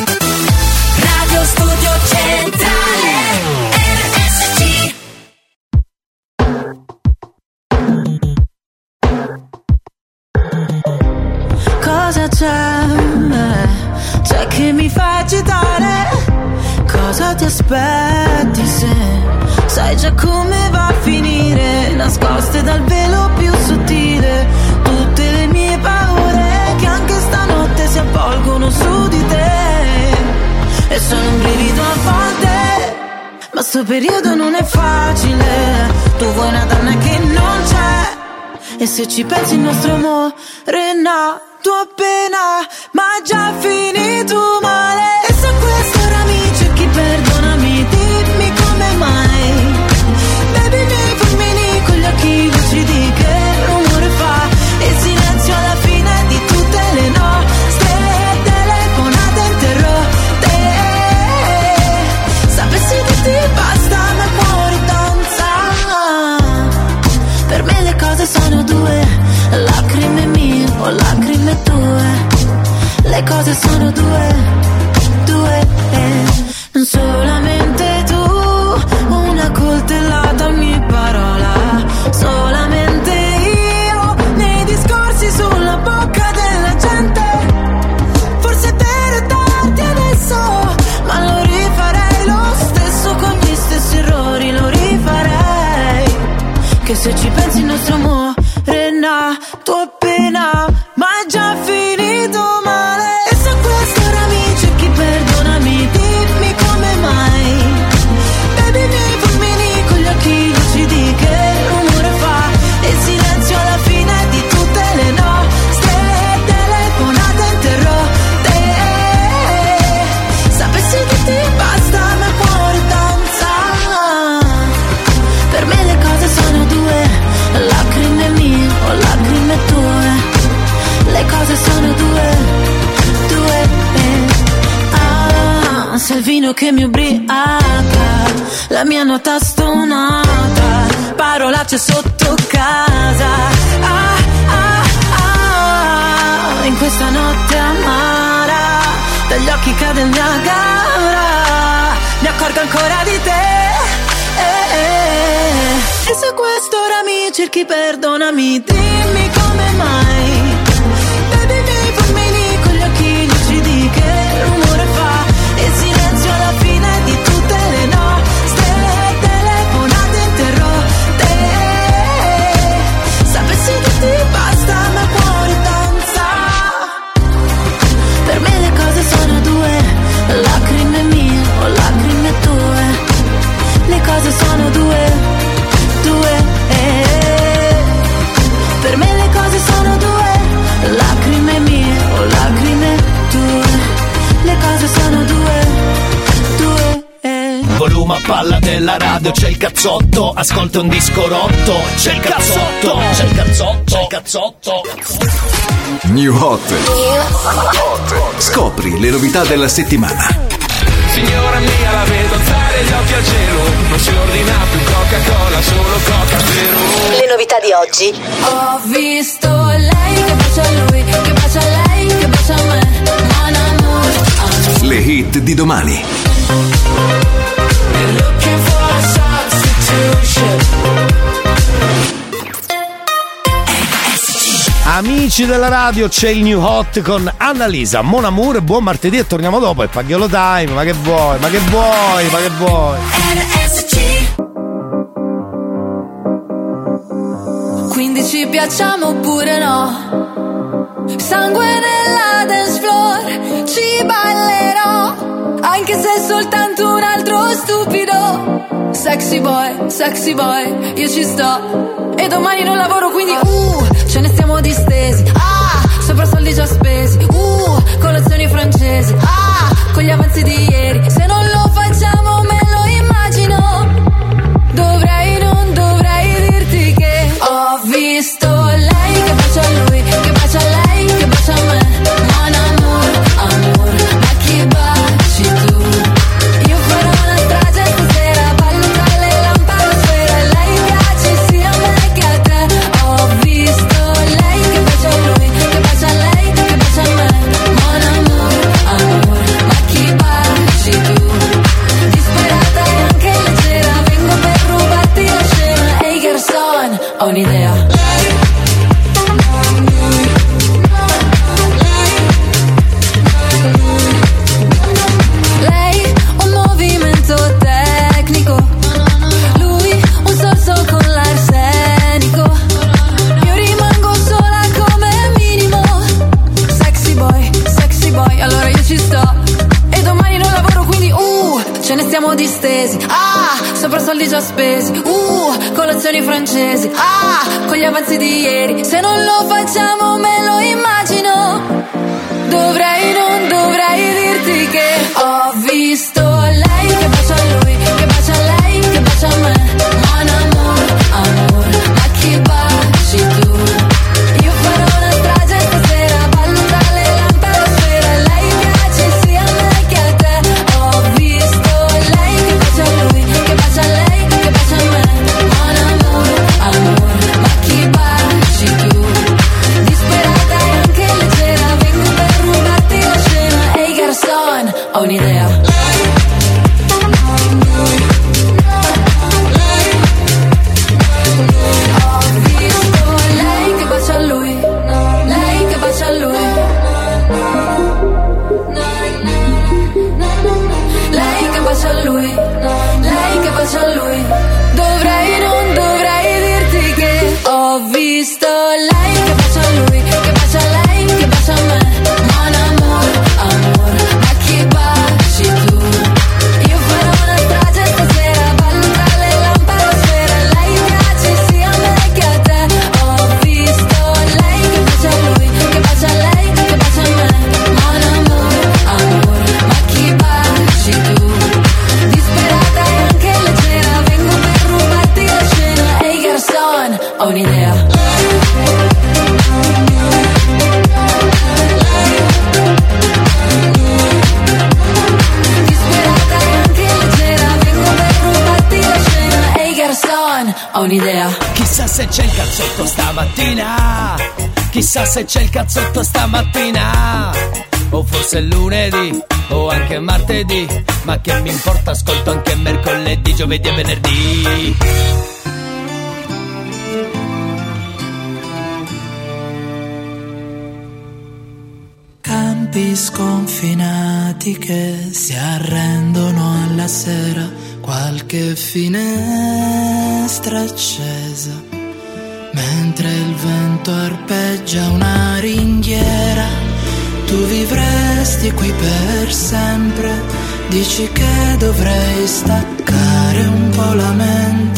Se ci pensi il nostro amore la mia nota stonata, parolacce sotto casa. Ah, ah, ah, in questa notte amara, dagli occhi cade il Niagara, mi accorgo ancora di te. eh, eh. E se quest'ora mi cerchi, perdonami, dimmi come mai. Eh. Volume a palla della radio, c'è il cazzotto, ascolta un disco rotto, c'è il cazzotto, c'è il cazzotto, c'è il cazzotto. New Hot. Scopri le novità della settimana. Signora mia la vedo alzare gli occhi al cielo Non si ordina più Coca-Cola, solo Coca Zero Le novità di oggi. Ho visto lei che bacia lui, che bacia lei, che bacia me. Mon amour, Le hit di domani. Amici della radio, c'è il new hot con Annalisa. Mon amour, buon martedì e torniamo dopo. E Paghiolo Time, ma che vuoi? Ma che vuoi? Ma che vuoi? Quindi ci piacciamo oppure no? Sangue nella dance floor, ci ballerò. Anche se è soltanto un altro stupido. Sexy boy, sexy boy, io ci sto. E domani non lavoro, quindi uh, ce ne stiamo distesi. Ah, sopra soldi già spesi. Uh, colazioni francesi. Ah, con gli avanzi di ieri. Se non lo facciamo me lo immagino. Dovrei, non dovrei dirti che ho visto lei che bacia lui, che Colazioni francesi. Ah, con gli avanzi di ieri. Se non lo facciamo me lo immagino. Dovrei, non dovrei dirti che Ho Chissà se c'è il cazzotto stamattina. O forse lunedì, o anche martedì. Ma che mi importa, ascolto anche mercoledì, giovedì e venerdì. Campi sconfinati che si arrendono alla sera, qualche finestra accesa, mentre il vento arpeggia una ringhiera, tu vivresti qui per sempre, dici che dovrei staccare un po' la mente,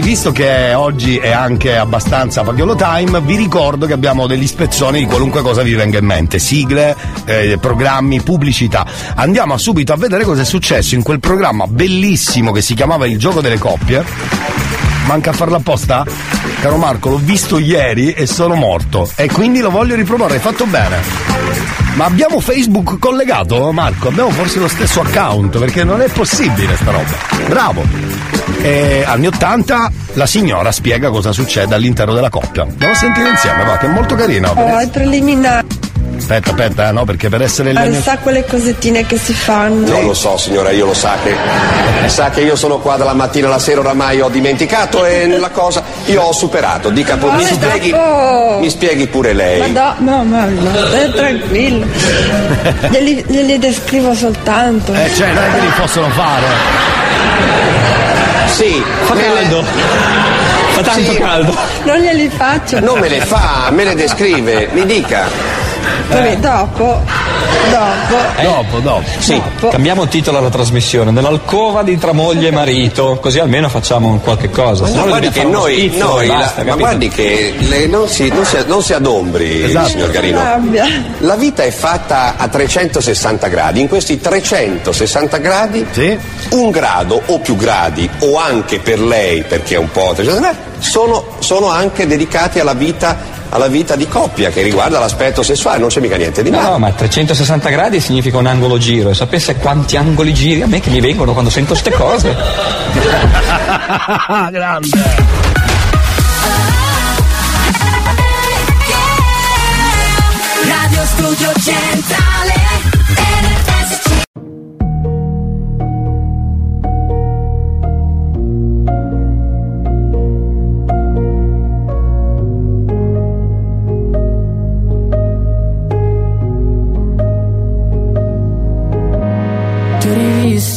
signori, visto che oggi è anche abbastanza Pagliolo Time, vi ricordo che abbiamo degli spezzoni di qualunque cosa vi venga in mente, sigle, eh, programmi, pubblicità. Andiamo subito a vedere cosa è successo in quel programma bellissimo che si chiamava Il gioco delle coppie. Manca a farla apposta? Caro Marco, l'ho visto ieri e sono morto. E quindi lo voglio riproporre, hai fatto bene. Ma abbiamo Facebook collegato, Marco? Abbiamo forse lo stesso account, perché non è possibile sta roba. Bravo! E anni 80 la signora spiega cosa succede all'interno della coppia. Andiamo a sentire insieme, va, che è molto carina. Oh, è preliminare. Aspetta, aspetta, eh, no, perché per essere Non il sa quelle cosettine che si fanno. Non lo so signora, io lo sa che. Sa che io sono qua dalla mattina alla sera, oramai ho dimenticato e la cosa io ho superato. Dica pure, mi Ma spieghi. dopo- Mi spieghi pure lei. Ma no, no, no, no, stai tranquillo. Glieli, glieli descrivo soltanto. Eh, cioè, non è che li possono fare. Sì, Fa caldo. Fa tanto caldo. Non glieli faccio. Non me le fa, me le descrive, mi dica. Vabbè, dopo Dopo. Dopo, dopo. Sì, cambiamo titolo alla trasmissione, nell'alcova di tra moglie e marito, così almeno facciamo un qualche cosa. Ma no guardi che noi, schizzo noi e la- basta, ma guardi che le- non, si, non si- non si adombri, Esatto. signor Garino. La vita è fatta a 360 gradi, in questi 360 gradi un grado o più gradi, o anche per lei, perché è un po' 360 gradi, sono, sono anche dedicati alla vita, alla vita di coppia che riguarda l'aspetto sessuale, non c'è mica niente di male. No, ma 360 gradi significa un angolo giro e sapesse quanti angoli giri a me che mi vengono quando sento ste cose. Grande. Radio Studio Centrale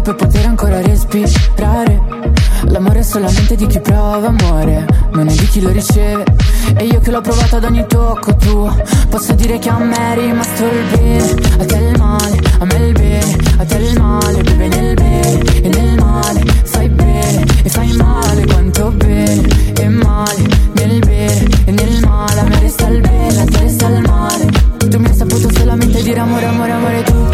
petto per poter ancora respirare. L'amore è solamente di chi prova amore Non è di chi lo riceve. E io che l'ho provato ad ogni tocco tuo Posso dire che a me è rimasto il bene. A te il male, a me il bene A te il male, beve nel bene E nel male, fai bene E fai male, quanto bene. E male, nel bene E nel male, a me resta il bene A te resta il male. Tu mi hai saputo solamente dire amore, amore, amore tu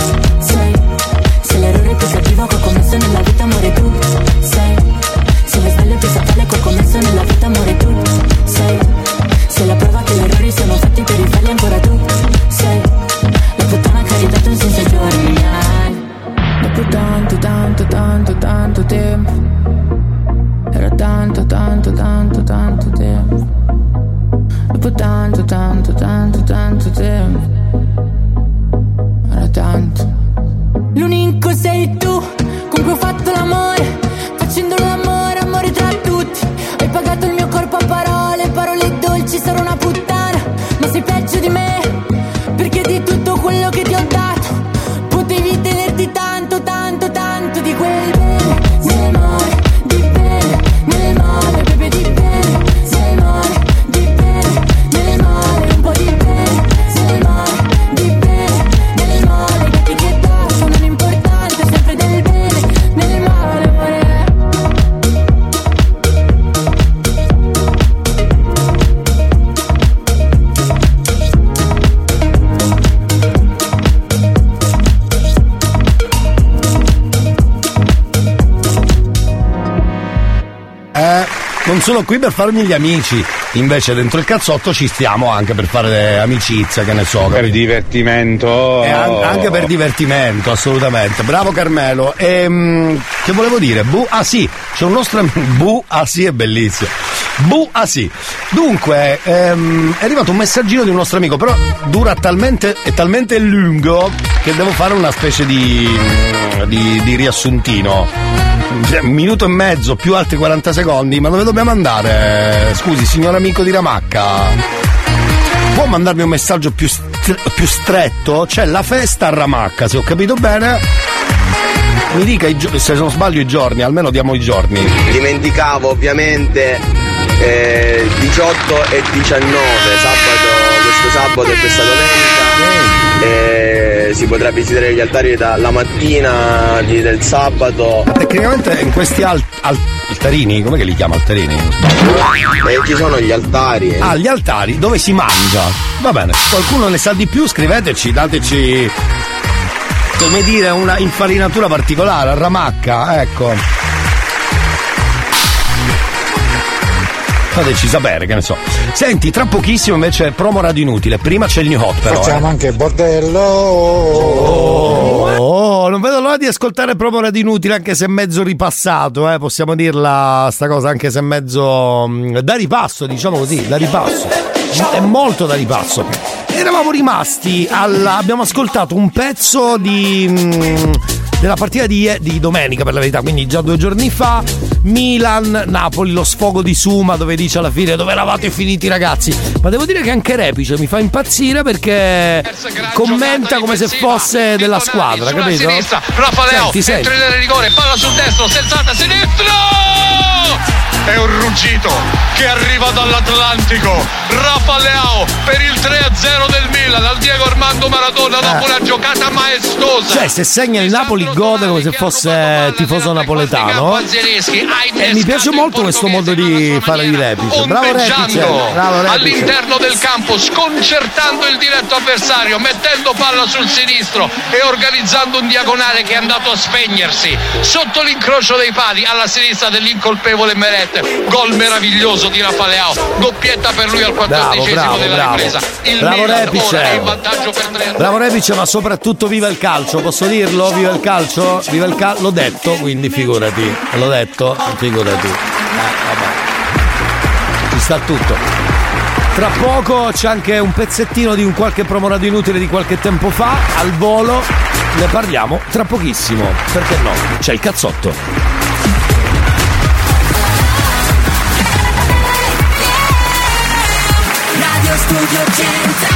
qui per farmi gli amici. Invece dentro il cazzotto ci stiamo anche per fare amicizia, che ne so. Per divertimento. An- anche per divertimento, assolutamente. Bravo Carmelo. Ehm, che volevo dire? Bu, ah sì, c'è un nostro amico. Bu, ah sì, è bellissimo. Bu, ah sì. Dunque, ehm, è arrivato un messaggino di un nostro amico, però dura talmente, è talmente lungo che devo fare una specie di, di, di riassuntino. Un minuto e mezzo più altri 40 secondi, ma dove dobbiamo andare? Scusi, signor amico di Ramacca. Può mandarmi un messaggio più, str- più stretto? C'è la festa a Ramacca, se ho capito bene. Mi dica gio- se non sbaglio i giorni, almeno diamo i giorni. Dimenticavo ovviamente eh, 18 e 19, sabato, questo sabato e questa domenica. Eh, si potrà visitare gli altari dalla mattina di- del sabato. Tecnicamente in questi al- al- altarini, come li chiama altarini? Eh, ci sono gli altari. Ah, gli altari dove si mangia. Va bene, qualcuno ne sa di più, scriveteci, dateci come dire una infarinatura particolare, a ramacca, ecco. Fateci sapere, che ne so. Senti, tra pochissimo invece promo radio inutile. Prima c'è il new hot però. Facciamo eh. anche bordello. Oh, non vedo l'ora di ascoltare promo radio inutile, anche se mezzo ripassato, eh. Possiamo dirla sta cosa, anche se mezzo. mm, da ripasso, diciamo così, da ripasso. È molto da ripasso. Eravamo rimasti alla. abbiamo ascoltato un pezzo di. mm, della partita di, di domenica per la verità, quindi già due giorni fa. Milan-Napoli, lo sfogo di Suma dove dice alla fine dove eravate finiti ragazzi. Ma devo dire che anche Repice mi fa impazzire perché commenta come se fosse della squadra, capito? sinistra, Raffaeleo, Senti, senti. entra in rigore, palla sul destro, sezzata a sinistro! È un ruggito che arriva dall'Atlantico. Raffaeleo per il 3-0 del Milan, al Diego Armando Maradona dopo Eh. una giocata maestosa. Cioè, se segna il Napoli gode come se fosse tifoso napoletano. E mi piace molto questo modo di fare di Repice. Bravo Repice. Ombeggiando Bravo Repice. all'interno del campo, sconcertando il diretto avversario, mettendo palla sul sinistro e organizzando un diagonale che è andato a spegnersi sotto l'incrocio dei pali alla sinistra dell'incolpevole Meret. Gol meraviglioso di Raffaeleao, doppietta per lui al Bravo, quattordicesimo bravo, della bravo. ripresa. Il Bravo Milan Repice. ora è in vantaggio per 3 Bravo Repice, ma soprattutto viva il calcio, posso dirlo? Viva il calcio? Viva il calcio? L'ho detto, quindi figurati. L'ho detto, figurati. Eh, vabbè. Ci sta tutto. Tra poco c'è anche un pezzettino di un qualche promorato inutile di qualche tempo fa, al volo. Ne parliamo tra pochissimo. Perché no? C'è il cazzotto. Radio Studio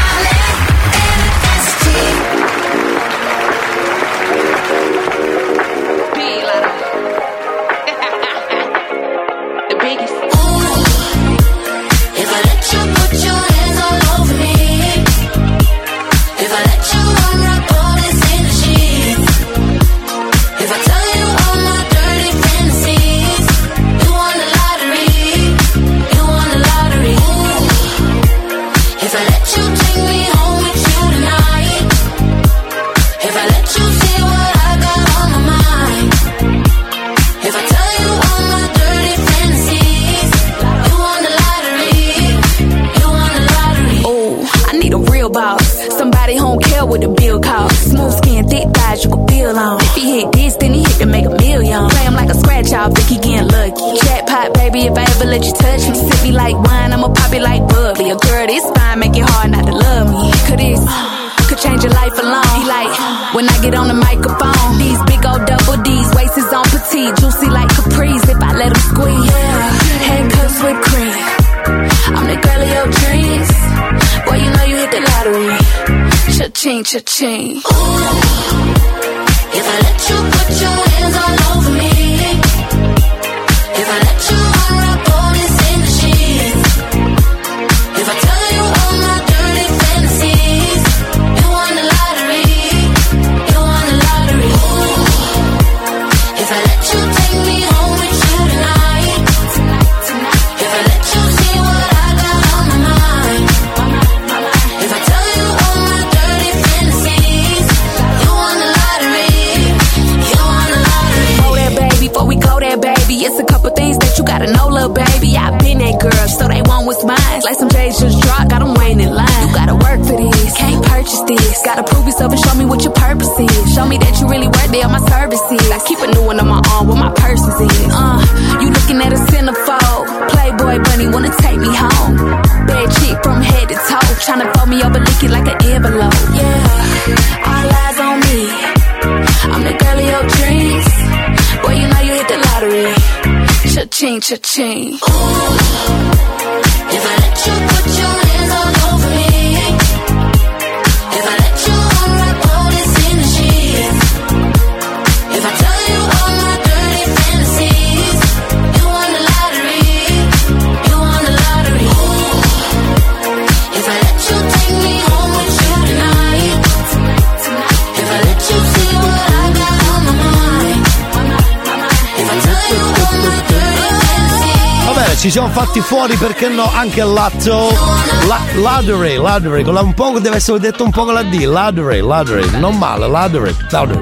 get on the microphone, these big old double D's, waist is on petite, juicy like capris. If I let him squeeze, yeah, handcuffs with cream. I'm the girl of your dreams. Boy, you know you hit the lottery. Cha-ching, cha-ching. If I let you put your hands all over me this. Gotta prove yourself and show me what your purpose is. Show me that you really worthy of my services. I keep a new one on my arm where my purse is in. Uh, you looking at a centerfold. Playboy bunny wanna take me home. Bad chick from head to toe. Tryna fold me over, lick it like an envelope. Yeah, all eyes on me. I'm the girl of your dreams. Boy, you know you hit the lottery. Cha-ching, cha-ching. Ooh, If I let you put your ci siamo fatti fuori perché no anche il lato la, ladere, ladere, con la, un po' deve essere detto un po' con la D, ladere, ladere, non male, ladere, ladere.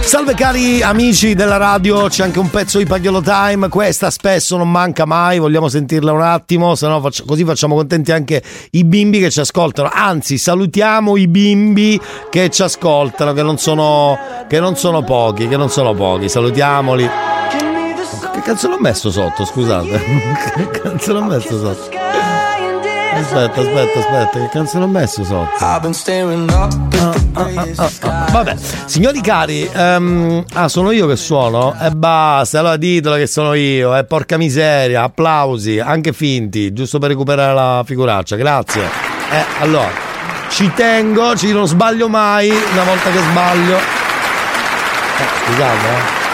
Salve cari amici della radio, c'è anche un pezzo di Pagliolo Time, questa spesso non manca mai, vogliamo sentirla un attimo, se no faccio- così facciamo contenti anche i bimbi che ci ascoltano, anzi salutiamo i bimbi che ci ascoltano, che non sono, che non sono pochi, che non sono pochi, salutiamoli. Che cazzo l'ho messo sotto, scusate? Che cazzo l'ho messo sotto? Aspetta, aspetta, aspetta, che cazzo l'ho messo sotto? Ah, Vabbè, signori cari, ehm, ah, sono io che suono? E basta, allora ditelo che sono io, e porca miseria, applausi, anche finti, giusto per recuperare la figuraccia, grazie. Eh, allora, ci tengo, ci non sbaglio mai, una volta che sbaglio. Eh, scusate, eh.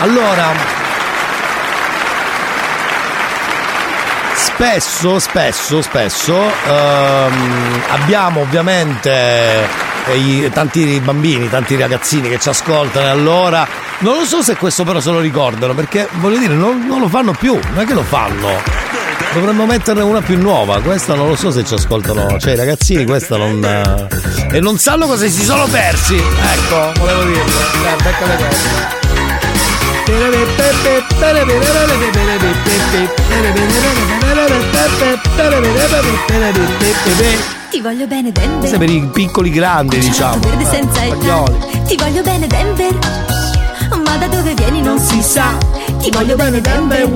Allora, spesso, spesso, spesso ehm, abbiamo ovviamente eh, i- tanti bambini, tanti ragazzini che ci ascoltano allora non lo so se questo però se lo ricordano perché voglio dire non, non lo fanno più, non è che lo fanno. Dovremmo metterne una più nuova, questa non lo so se ci ascoltano, cioè i ragazzini questa non... eh, e non sanno cosa si sono persi, ecco, volevo dirlo, eh, beccate questo. Ti voglio bene Denver. Questo per i piccoli grandi, diciamo. Verde senza età. Ti voglio bene Denver. Ma da dove vieni non si sa. Ti voglio bene Denver.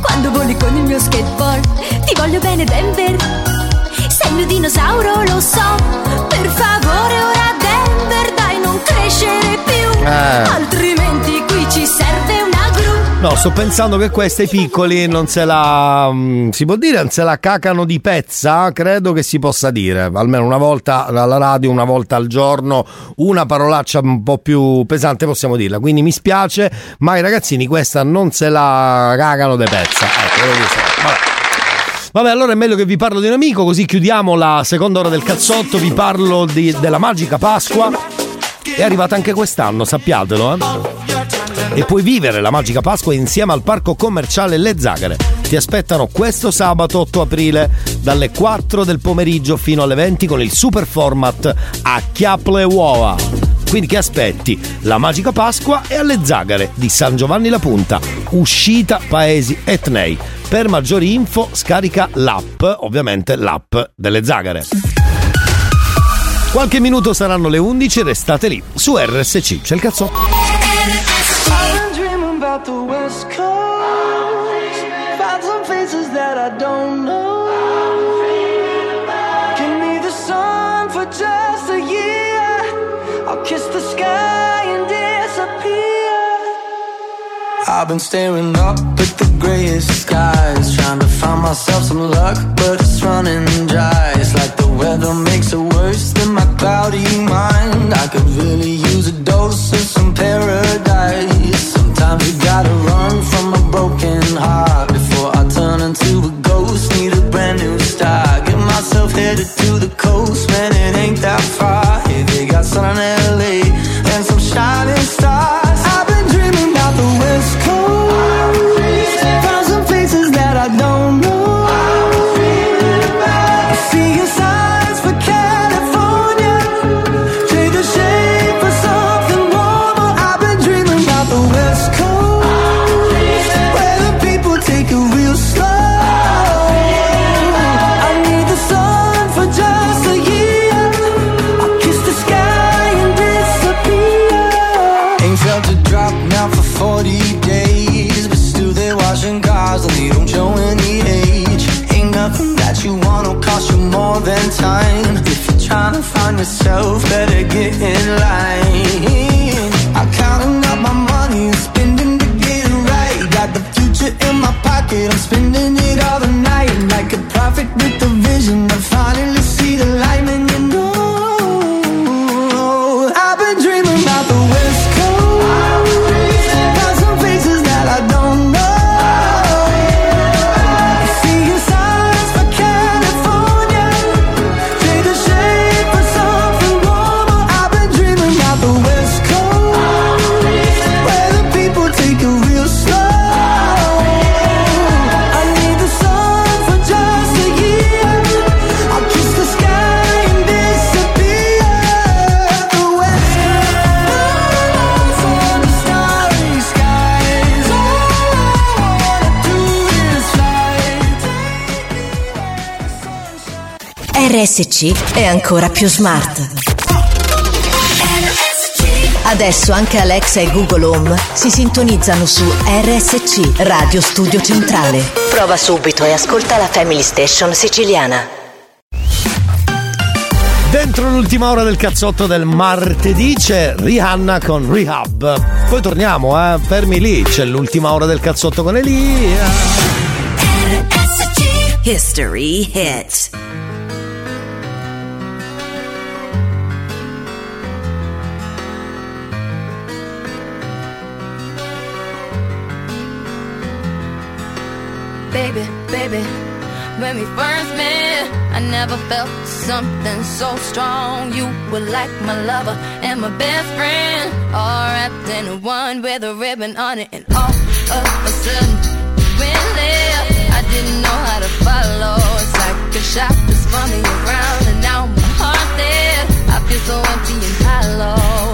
Quando voli con il mio skateboard. Ti voglio bene Denver. Sei il mio dinosauro, lo so. Per favore ora Denver, dai non crescere più. Eh. Ci serve una gru. No, sto pensando che questi piccoli non se la. mm, si può dire, non se la cacano di pezza? Credo che si possa dire. Almeno una volta alla radio, una volta al giorno, una parolaccia un po' più pesante possiamo dirla. Quindi mi spiace, ma i ragazzini questa non se la cagano di pezza. Ecco, volevo dire. Vabbè. Vabbè, allora è meglio che vi parlo di un amico, così chiudiamo la seconda ora del cazzotto. Vi parlo di- della magica Pasqua. È arrivata anche quest'anno, sappiatelo, eh. E puoi vivere la magica Pasqua insieme al parco commerciale Le Zagare. Ti aspettano questo sabato 8 aprile dalle 4 del pomeriggio fino alle 20 con il super format a Chiaple Uova. Quindi che aspetti? La magica Pasqua è alle Zagare di San Giovanni la Punta, uscita Paesi Etnei. Per maggiori info scarica l'app, ovviamente l'app delle Zagare. Qualche minuto saranno le 11, restate lì su RSC. C'è il cazzotto. I don't know. Give me the sun for just a year. I'll kiss the sky and disappear. I've been staring up at the grayest skies, trying to find myself some luck, but it's running dry. It's like the weather makes it worse than my cloudy mind. I could really use a dose of some paradise. Sometimes you gotta run from a broken heart start. Get myself headed to the coast, man. It ain't that far. Get in line. RSC è ancora più smart. Adesso anche Alexa e Google Home si sintonizzano su RSC Radio Studio Centrale. Prova subito e ascolta la Family Station siciliana. Dentro l'ultima ora del cazzotto del martedì c'è Rihanna con Rehab. Poi torniamo, eh, fermi lì, c'è l'ultima ora del cazzotto con Elia. RSC History hits. never felt something so strong. You were like my lover and my best friend, all wrapped in one with a ribbon on it. And all of a sudden, went left. I didn't know how to follow. It's like a shot that's spun me around, and now my heart's there. I feel so empty and hollow.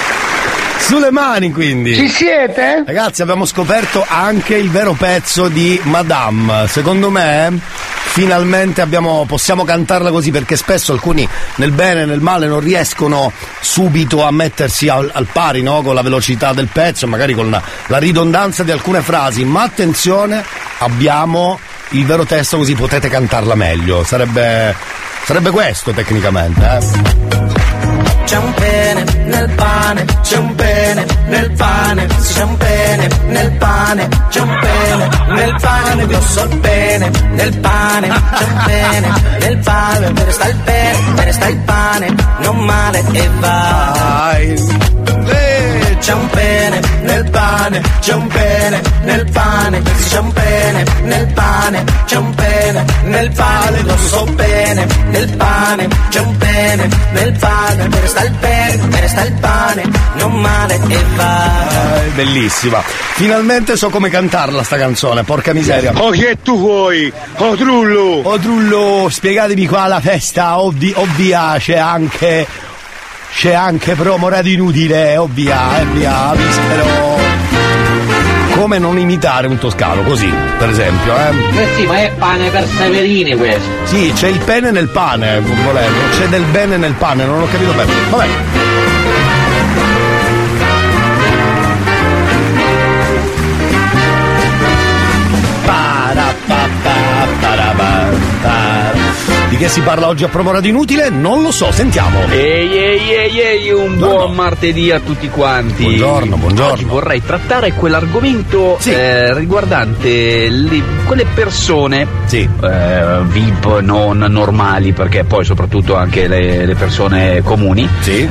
Sulle mani quindi. Ci siete? Ragazzi, abbiamo scoperto anche il vero pezzo di Madame. Secondo me, finalmente abbiamo, possiamo cantarla così perché spesso alcuni nel bene e nel male non riescono subito a mettersi al, al pari no? con la velocità del pezzo, magari con la, la ridondanza di alcune frasi. Ma attenzione, abbiamo il vero testo così potete cantarla meglio. Sarebbe, sarebbe questo tecnicamente. Eh? C'è un pene nel pane, c'è un pene nel pane, c'è un pene nel pane, c'è un pene nel pane, grosso il pene nel pane, c'è un pene nel pane, ne sta il pene, ne sta il pane, non male e vai. C'è un pene nel pane, c'è un pene nel pane, c'è un pene nel pane, c'è un pene nel pane, grosso pene nel pane, c'è un pene nel pane, me ne sta il pene, me ne sta il pane, non male e vai. Eh, bellissima. Finalmente so come cantarla sta canzone, porca miseria. Oh che tu vuoi? Oh trullo! Oh Trullo, spiegatemi qua la festa, ovvi, ovvia, c'è anche. C'è anche promo radio inutile, ovvia, eh, via, vispero. Come non imitare un toscano, così, per esempio, eh? Eh sì, ma è pane per Severini questo. Sì, c'è il pene nel pane, volendo, c'è del bene nel pane, non ho capito bene. Vabbè. Di che si parla oggi a promo radio inutile? Non lo so, sentiamo. Ehi ehi ehi ehi, un buon martedì a tutti quanti. Buongiorno, buongiorno. Oggi vorrei trattare quell'argomento eh, riguardante le- quelle persone eh, VIP non normali, perché poi soprattutto anche le, le persone comuni,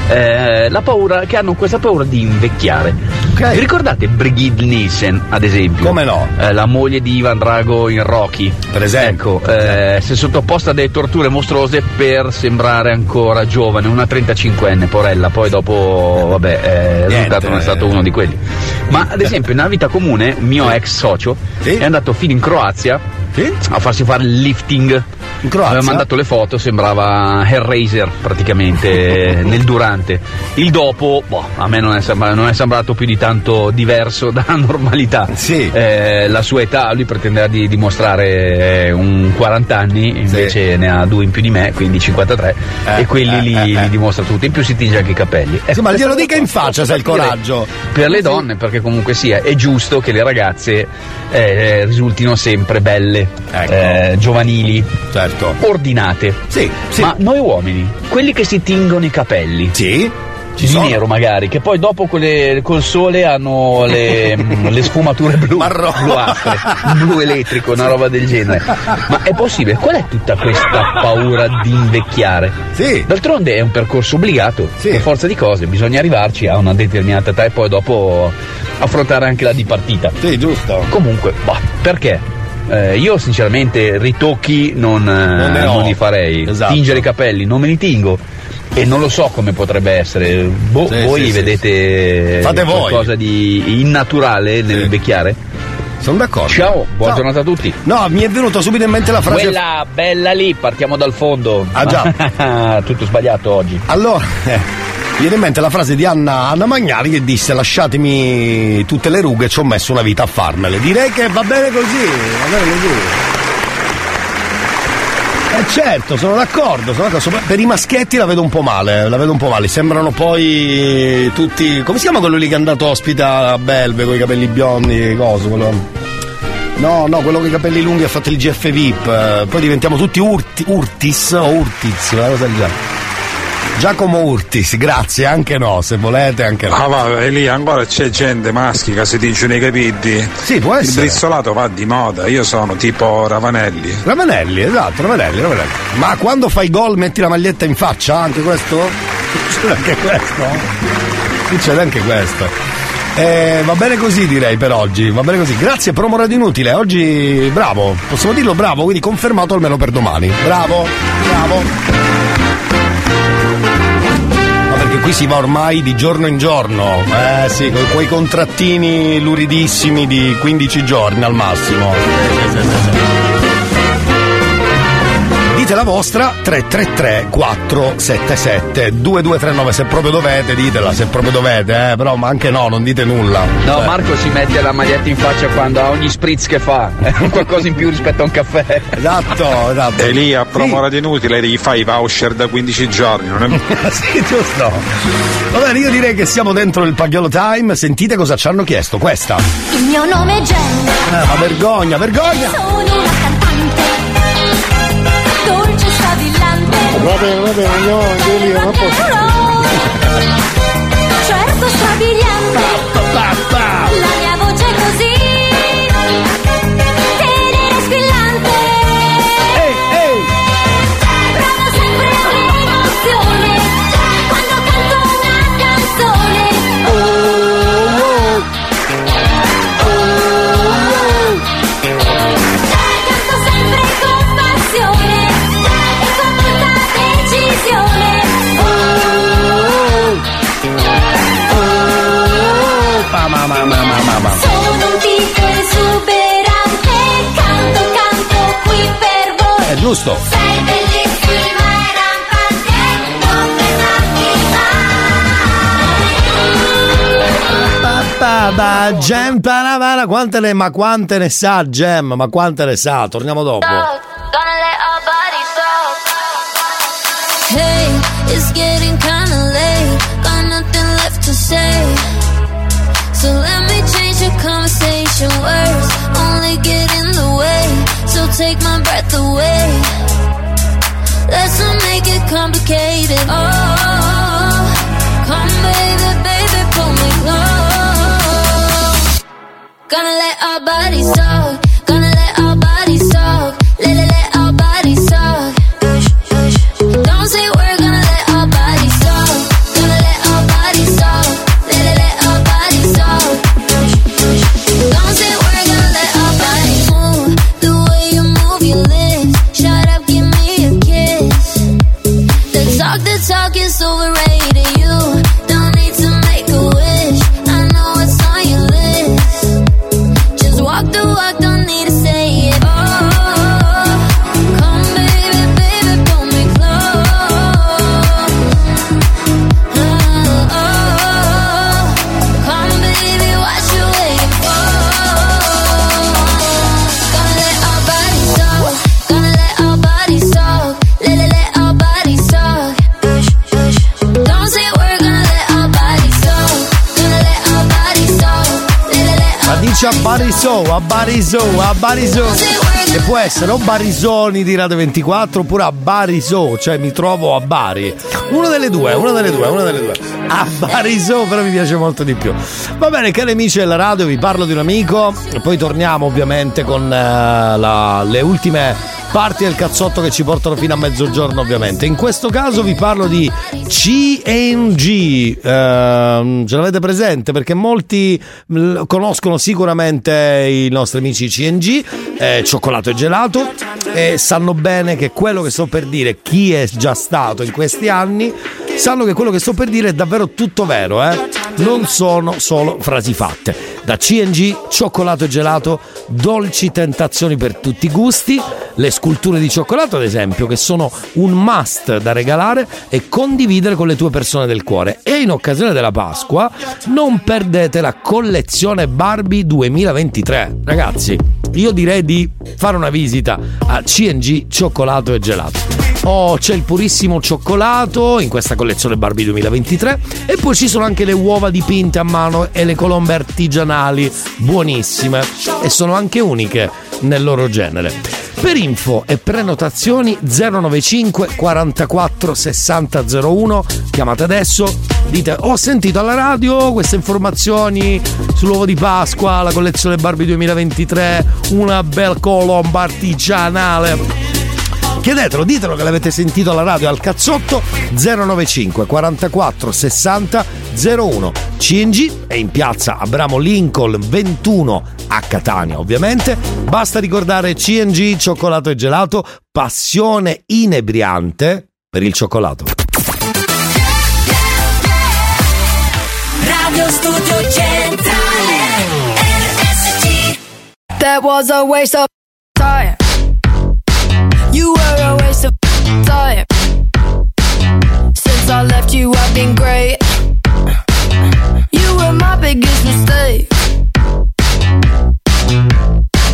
eh, la paura, che hanno questa paura di invecchiare. Vi ricordate Brigitte Nielsen, ad esempio? Come no? Eh, la moglie di Ivan Drago in Rocky. Per esempio. Ecco, eh, si è sottoposta a delle torture mostruose per sembrare ancora giovane, una 35enne, porella, poi dopo, vabbè, eh, il risultato non è stato uno di quelli. Ma ad esempio nella vita comune, un mio ex socio è andato fino in Croazia a farsi fare il lifting. In Croazia? Aveva mandato le foto, sembrava Hellraiser praticamente nel durante. Il dopo, boh, a me non è, sembra- non è sembrato più di tanto diverso dalla normalità. Eh, la sua età, lui pretendeva di dimostrare eh, un 40 anni, invece ne ha due in più di me, quindi 53, e quelli eh, li, eh, eh. li dimostra tutti. In più si tinge anche i capelli. Sì, ma glielo dica in faccia se ha il coraggio. Per le donne, perché comunque sia, è giusto che le ragazze eh, risultino sempre belle, eh, giovanili, ordinate. Ma noi uomini, quelli che si tingono i capelli. di sono. nero magari, che poi dopo quelle col sole hanno le, mm, le sfumature blu, bluastre, blu elettrico, una roba del genere. Ma è possibile? Qual è tutta questa paura di invecchiare? D'altronde è un percorso obbligato, per forza di cose, bisogna arrivarci a una determinata età e poi dopo affrontare anche la dipartita. Sì, giusto. Comunque, bah, perché? Eh, io sinceramente ritocchi non, eh, Non non li farei. Esatto. Tingere i capelli non me li tingo. E non lo so come potrebbe essere. Boh, Sì, voi sì, sì, vedete voi. qualcosa di innaturale nell'invecchiare? Sono d'accordo. Ciao, buona Ciao. giornata a tutti. No, mi è venuto subito in mente la frase. Quella bella lì, partiamo dal fondo. Ah, già. Tutto sbagliato oggi. Allora, eh, viene in mente la frase di Anna, Anna Magnari che disse lasciatemi tutte le rughe, ci ho messo una vita a farmele. Direi che va bene così, va bene così. Eh certo, sono d'accordo, sono d'accordo. Per i maschietti la vedo un po' male, la vedo un po' male. Sembrano poi tutti. Come si chiama quello lì che è andato ospite a Belve con i capelli biondi, coso, quello. No, no, quello con i capelli lunghi ha fatto il GF VIP. eh, Poi diventiamo tutti Urti- Urtis o Urtiz, una cosa del genere. Giacomo Urtis, grazie, anche no, se volete, anche no. Ah va, lì ancora c'è gente maschi che si tingono i capelli. Sì, può Il essere. brizzolato va di moda, io sono tipo Ravanelli. Ravanelli, esatto, Ravanelli, Ravanelli. Ma quando fai gol metti la maglietta in faccia, anche questo? Succede anche questo? Succede anche questo. Eh, va bene così direi per oggi, va bene così. Grazie promo radio inutile, oggi bravo, possiamo dirlo bravo, quindi confermato almeno per domani. Bravo, bravo. Qui si va ormai di giorno in giorno, eh sì, con quei contrattini luridissimi di 15 giorni al massimo. Sì, sì, sì. Dite la vostra 333 477 2239 se proprio dovete ditela se proprio dovete eh però ma anche no non dite nulla No, Cioè, Marco si mette la maglietta in faccia quando a ogni spritz che fa. È qualcosa in più rispetto a un caffè. Esatto, esatto. E lì a promo radio inutile gli fai i voucher da 15 giorni, non è sì, giusto. Va bene, io direi che siamo dentro il pagliolo time. Sentite cosa ci hanno chiesto. Questa. Il mio nome è Jen, Eh, ma vergogna, vergogna! Va bene, va bene, no, Angelina, non posso. Certo strabiliante. La mia giusto. Sei bellissima e rampante, Gem, paravara, quante ne, ma quante ne sa Gem? Ma quante ne sa? Torniamo dopo. Oh, Gonna let our bodies talk. Dice a Barisò, a Barisò, a Barisò. E può essere o Barisoni di Radio 24 oppure a Barisò, cioè mi trovo a Bari. Una delle due, una delle due, una delle due. A Barisò però mi piace molto di più. Va bene, cari amici della radio, vi parlo di un amico e poi torniamo ovviamente con eh, la- le ultime parti del cazzotto che ci portano fino a mezzogiorno ovviamente. In questo caso vi parlo di CNG, ehm, ce l'avete presente perché molti conoscono sicuramente i nostri amici CNG, eh, cioccolato e gelato, e sanno bene che quello che sto per dire, chi è già stato in questi anni, sanno che quello che sto per dire è davvero tutto vero, eh? non sono solo frasi fatte. Da CNG, cioccolato e gelato, dolci tentazioni per tutti i gusti, le sculture di cioccolato ad esempio che sono un must da regalare e condividere con le tue persone del cuore. E in occasione della Pasqua non perdete la collezione Barbie 2023. Ragazzi, io direi di fare una visita a CNG Cioccolato e Gelato. Oh, c'è il purissimo cioccolato in questa collezione Barbie 2023 e poi ci sono anche le uova dipinte a mano e le colombe artigianali buonissime. E sono anche uniche nel loro genere. Per info e prenotazioni 095 44 60 01 chiamate adesso dite ho sentito alla radio queste informazioni sull'uovo di Pasqua la collezione Barbie 2023 una bel colomba artigianale Chiedetelo, ditelo che l'avete sentito alla radio al cazzotto 095 44 60 01. CNG è in piazza Abramo Lincoln 21 a Catania, ovviamente. Basta ricordare CNG cioccolato e gelato, passione inebriante per il cioccolato. Radio Studio Centrale RSC That was a waste of time. Waste of time. Since I left you, I've been great. You were my biggest mistake.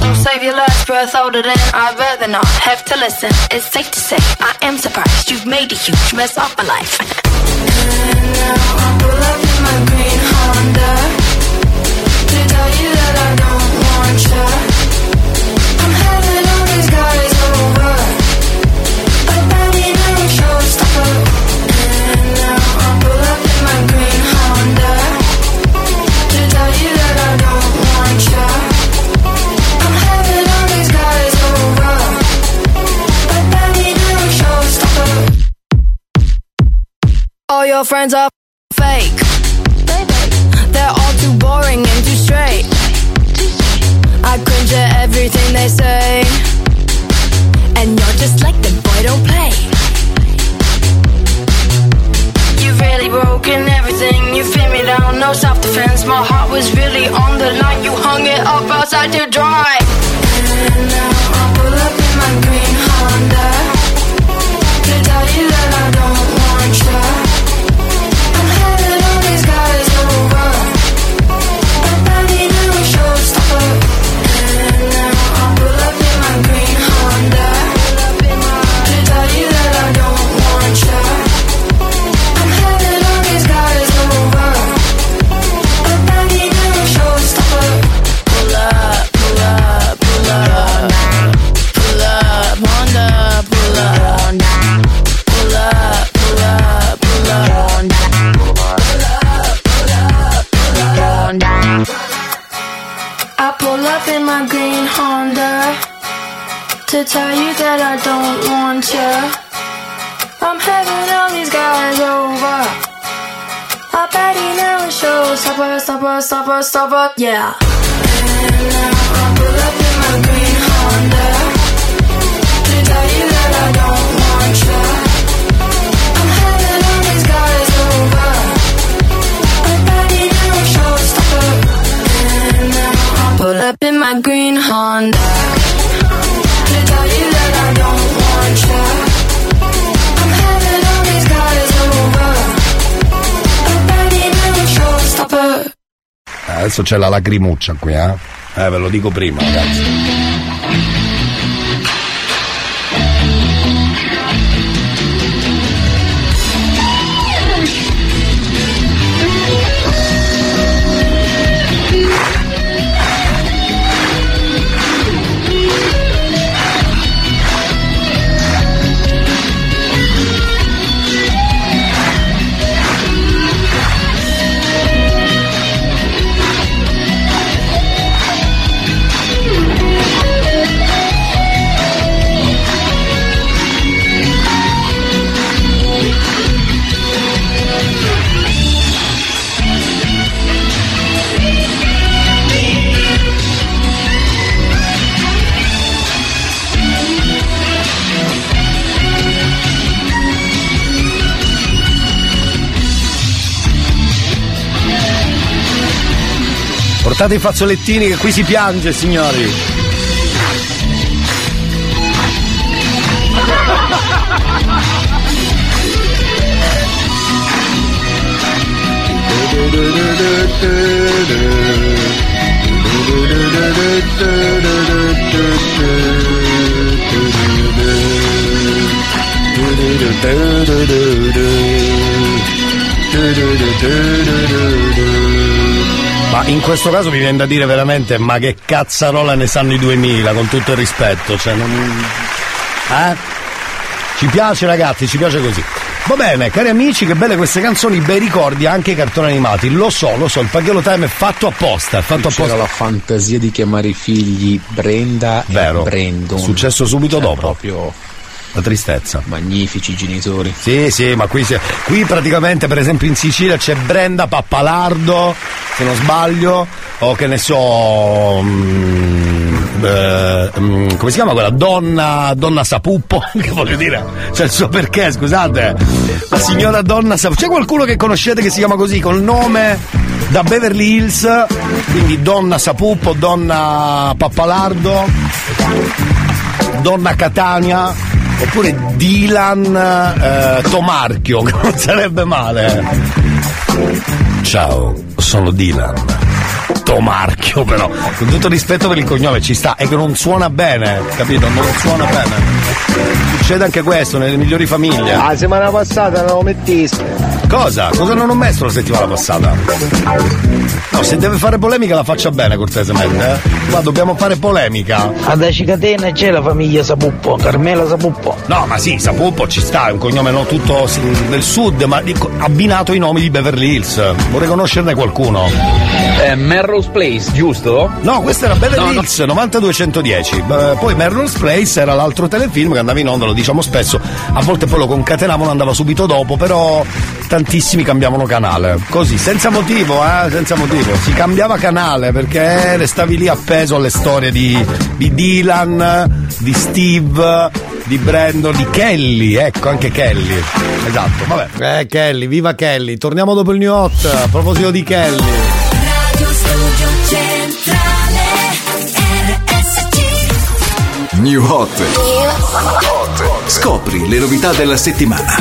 Don't save your last breath older than I'd rather not have to listen. It's safe to say I am surprised you've made a huge mess of my life. and now I pull up in my green Honda to tell you that I don't want you. All your friends are fake. They're all too boring and too straight. I cringe at everything they say. And you're just like the boy, don't play. You've really broken everything. You fit me down, no self defense. My heart was really on the line. You hung it up outside to dry. And now I pull up in my green stopper, stopper, stopper, yeah. And now I pull up in my green Honda to tell you that I don't want you. I'm having all these guys over. I bet he never shows. Stopper. And now I pull up in my green Honda Adesso c'è la lacrimuccia qui, eh? Eh, ve lo dico prima, ragazzi. Portate i fazzolettini che qui si piange, signori. Ma in questo caso mi viene da dire veramente, ma che cazzarola ne sanno i 2000, con tutto il rispetto, cioè non... Eh? Ci piace ragazzi, ci piace così. Va bene, cari amici, che belle queste canzoni, bei ricordi anche i cartoni animati. Lo so, lo so, il Paghiolo Time è fatto apposta, è fatto C'era apposta. la fantasia di chiamare i figli Brenda Vero. e Brandon. Successo subito Cioè, dopo. Proprio La tristezza. Magnifici genitori. Sì, sì, ma qui, qui praticamente, per esempio, in Sicilia c'è Brenda Pappalardo, se non sbaglio, o che ne so. mm, eh, mm, come si chiama quella? Donna, donna Sapuppo? Che voglio dire? C'è il suo perché, scusate. La signora Donna Sapuppo. C'è qualcuno che conoscete che si chiama così, col nome da Beverly Hills? Quindi Donna Sapuppo, Donna Pappalardo, Donna Catania oppure Dylan eh, Tomarchio, che non sarebbe male. Ciao, sono Dylan. Tomarchio però, con tutto rispetto per il cognome ci sta, è che non suona bene, capito? Non suona bene. Succede anche questo nelle migliori famiglie. La settimana passata non lo mettiste. Cosa? Cosa non ho messo la settimana passata? No, se deve fare polemica la faccia bene cortesemente, eh? Qua dobbiamo fare polemica. Ad Acicatena c'è la famiglia Sapuppo, Carmela Sapuppo. No, ma sì, Sapuppo ci sta, è un cognome no, tutto del sud, ma abbinato ai nomi di Beverly Hills. Vorrei conoscerne qualcuno. Eh, Melrose Place, giusto? No, questa era Beverly No, no. Hills 90210. Eh, Poi Melrose Place era l'altro telefilm che andava in onda, lo diciamo spesso. A volte poi lo concatenavano, andava subito dopo, però tantissimi cambiavano canale. Così, senza motivo, eh, senza motivo. Si cambiava canale perché restavi lì appeso alle storie di, di Dylan, di Steve, di Brandon, di Kelly, ecco, anche Kelly. Esatto, vabbè. Eh, Kelly, viva Kelly. Torniamo dopo il New Hot. A proposito di Kelly. Radio Studio Centrale RSC New Hot. Scopri le novità della settimana.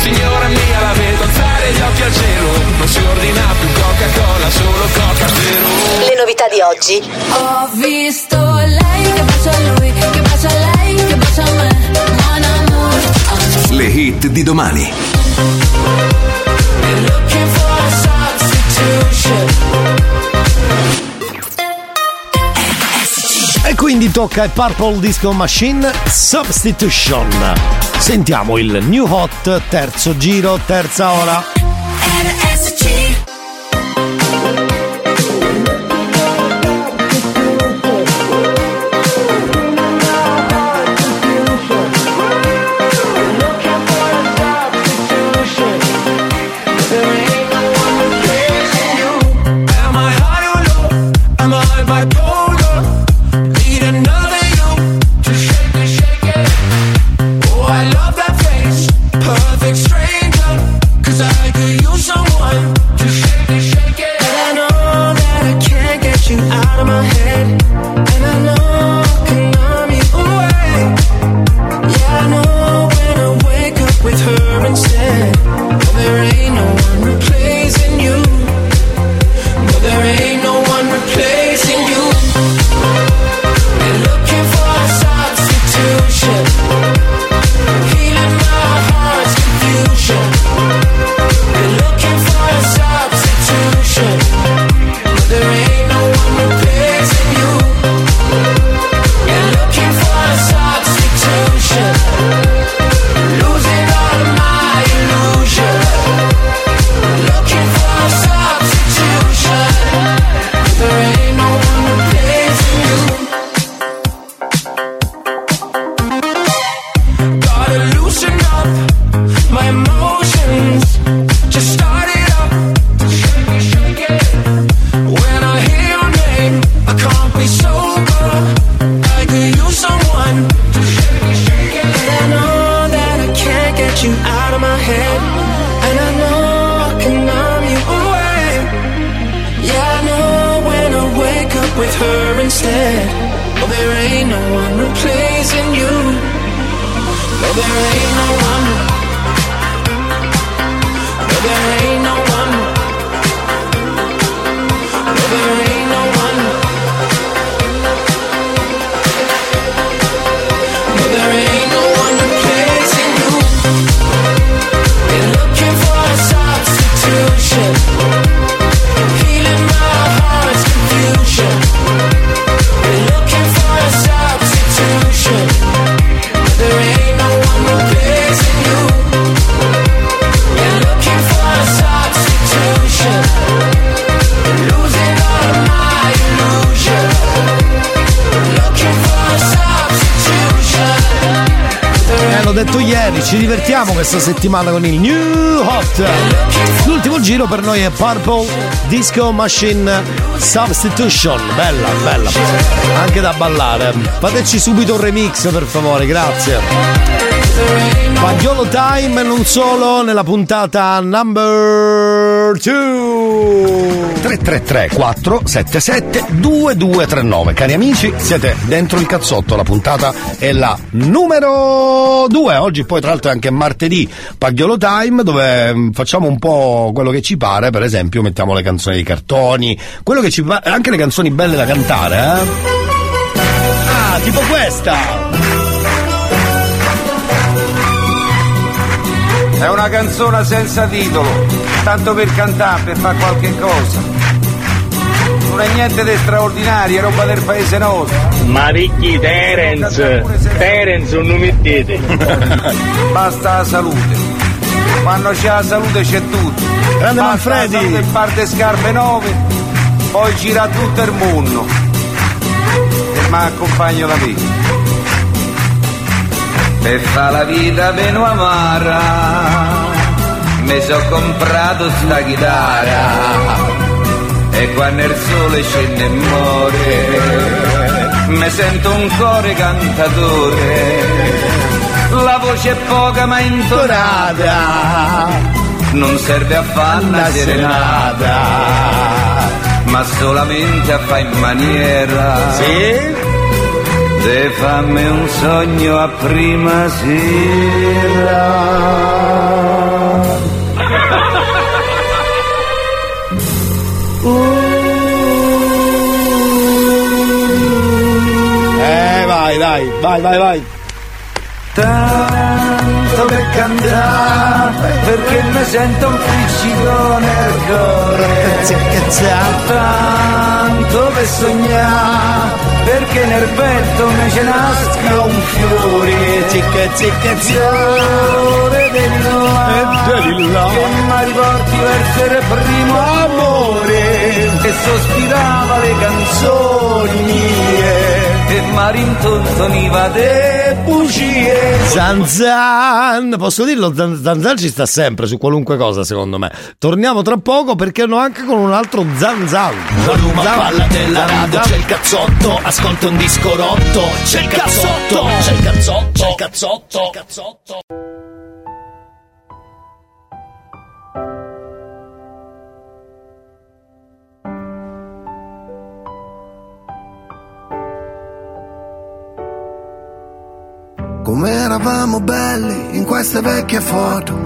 Signora mia la vedo alzare gli occhi al cielo Non si ordina più Coca-Cola, solo Coca Zero Le novità di oggi. Ho visto lei che bacia a lui, che bacia a lei, che bacia a me. Mon amour. Le hit di domani. Looking for a substitution E quindi tocca ai Purple Disco Machine Substitution. Sentiamo il New Hot, terzo giro, terza ora. Ci divertiamo questa settimana con il New Hot. L'ultimo giro per noi è Purple Disco Machine Substitution. Bella, bella. Anche da ballare. Fateci subito un remix per favore, grazie. Pagliolo Time non solo nella puntata number 2. 333 477 2239 Cari amici, siete dentro il cazzotto, la puntata è la numero 2. Oggi poi tra l'altro è anche martedì Pagliolo Time dove mm, facciamo un po' quello che ci pare, per esempio mettiamo le canzoni dei cartoni, quello che ci pa- anche le canzoni belle da cantare, eh? Ah, tipo questa! È una canzone senza titolo, tanto per cantare, per fare qualche cosa. Non è niente di straordinario, è roba del paese nostro. Ma ricchi Terence, Terence non mettete. Basta la salute. Quando c'è la salute c'è tutto. Grande Basta Manfredi. la salute e parte scarpe nuove, poi gira tutto il mondo. E mi accompagno da me. Per fa la vita meno amara, mi so comprato sta chitarra. E quando il sole scende e muore, mi sento un cuore cantatore. La voce è poca ma intonata, non serve a fare una serenata, ma solamente a fare in maniera. Sì? De fammi un sogno a prima sera. Eh, vai, dai, vai, vai, vai. Tanto per cantare, perché mi sento un friccico nel cuore. Tanto per sognare, perché nel petto mi ce nasca un fiore. Zicca zicca Fiore del là, che mi riporti verso il primo amore. E sospirava le canzoni mie, e mi rintontoniva de bugie. Zanzan, posso dirlo? Zan- Zanzan ci sta sempre su qualunque cosa, secondo me. Torniamo tra poco perché hanno anche con un altro Zanzan. Volume a Zanzan. palla della radio, c'è il cazzotto, ascolta un disco rotto, c'è il cazzotto, c'è il cazzotto, c'è il cazzotto, c'è il cazzotto. Come eravamo belli in queste vecchie foto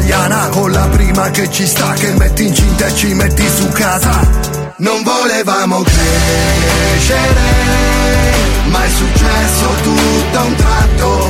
Con la prima che ci sta Che metti incinta e ci metti su casa. Non volevamo crescere Ma è successo tutto a un tratto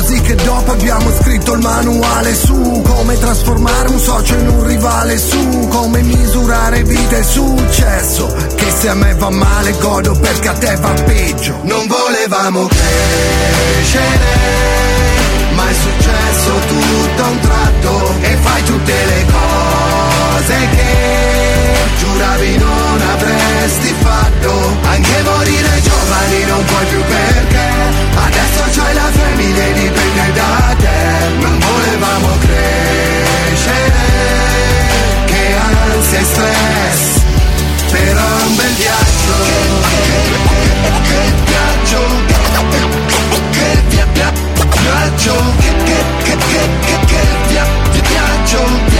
così che dopo abbiamo scritto il manuale su Come trasformare un socio in un rivale su Come misurare vita e successo. Che se a me va male godo perché a te va peggio. Non volevamo crescere Ma è successo tutto a un tratto E fai tutte le cose che Giuravi non avresti fatto. Anche morire giovani non puoi più perché Adesso c'hai la famiglia Venne da te, non volevamo crescere Che ansia e stress Però un bel viaggio Che, che, viaggio Che viaggio Che, che, che, che, che viaggio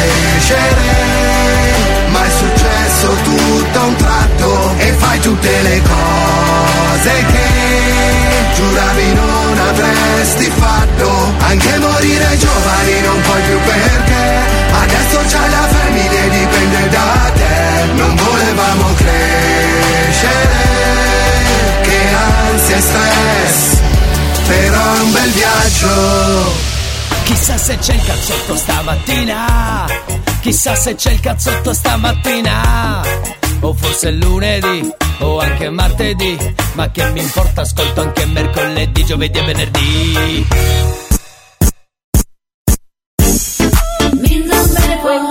crescere ma è successo tutto a un tratto e fai tutte le cose che giuravi non avresti fatto. Anche morire giovani non puoi più perché adesso c'hai la famiglia e dipende da te. Non volevamo crescere, che ansia e stress, però è un bel viaggio. Chissà se c'è il cazzotto stamattina. Chissà se c'è il cazzotto stamattina. O forse è lunedì, o anche martedì. Ma che mi importa, ascolto anche mercoledì, giovedì e venerdì. Straight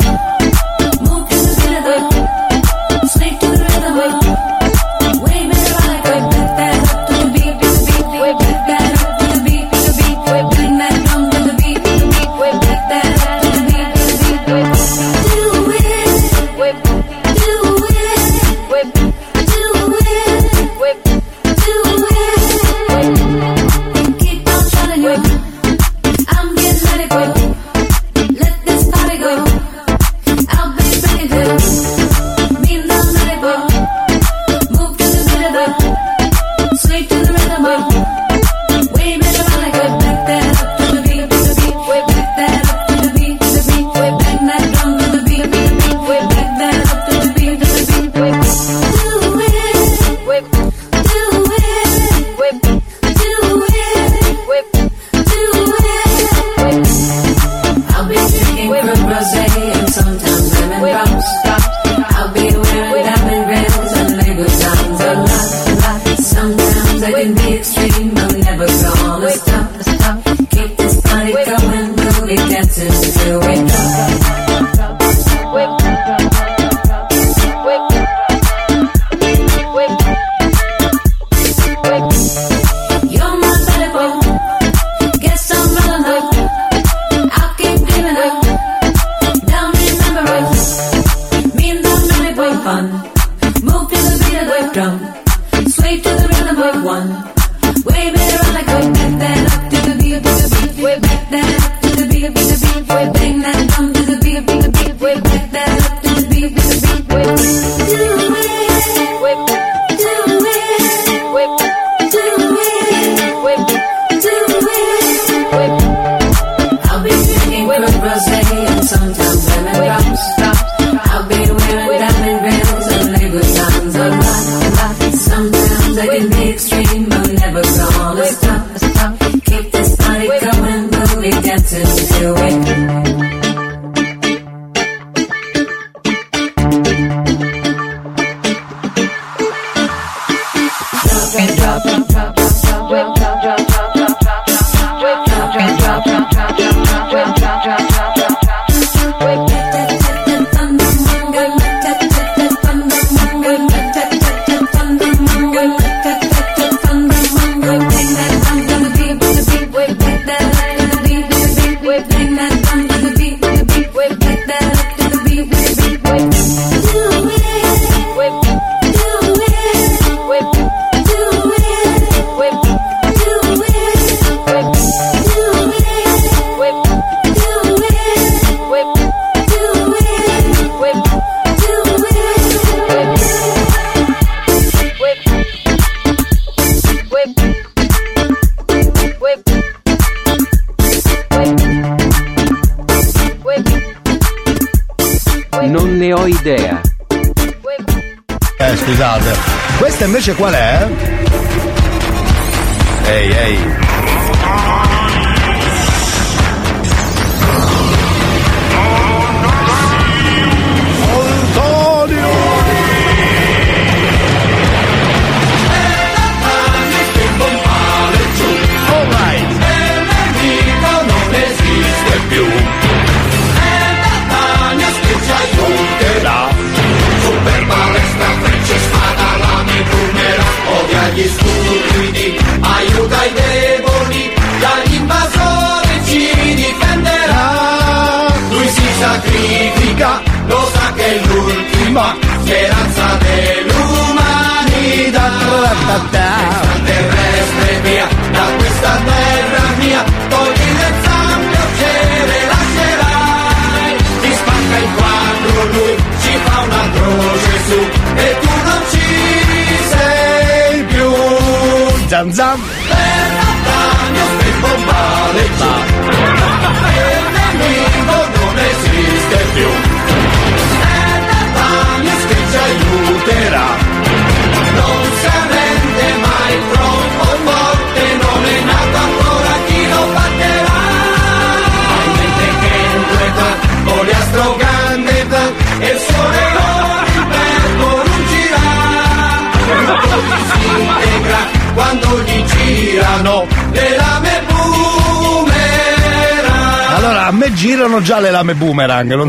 qual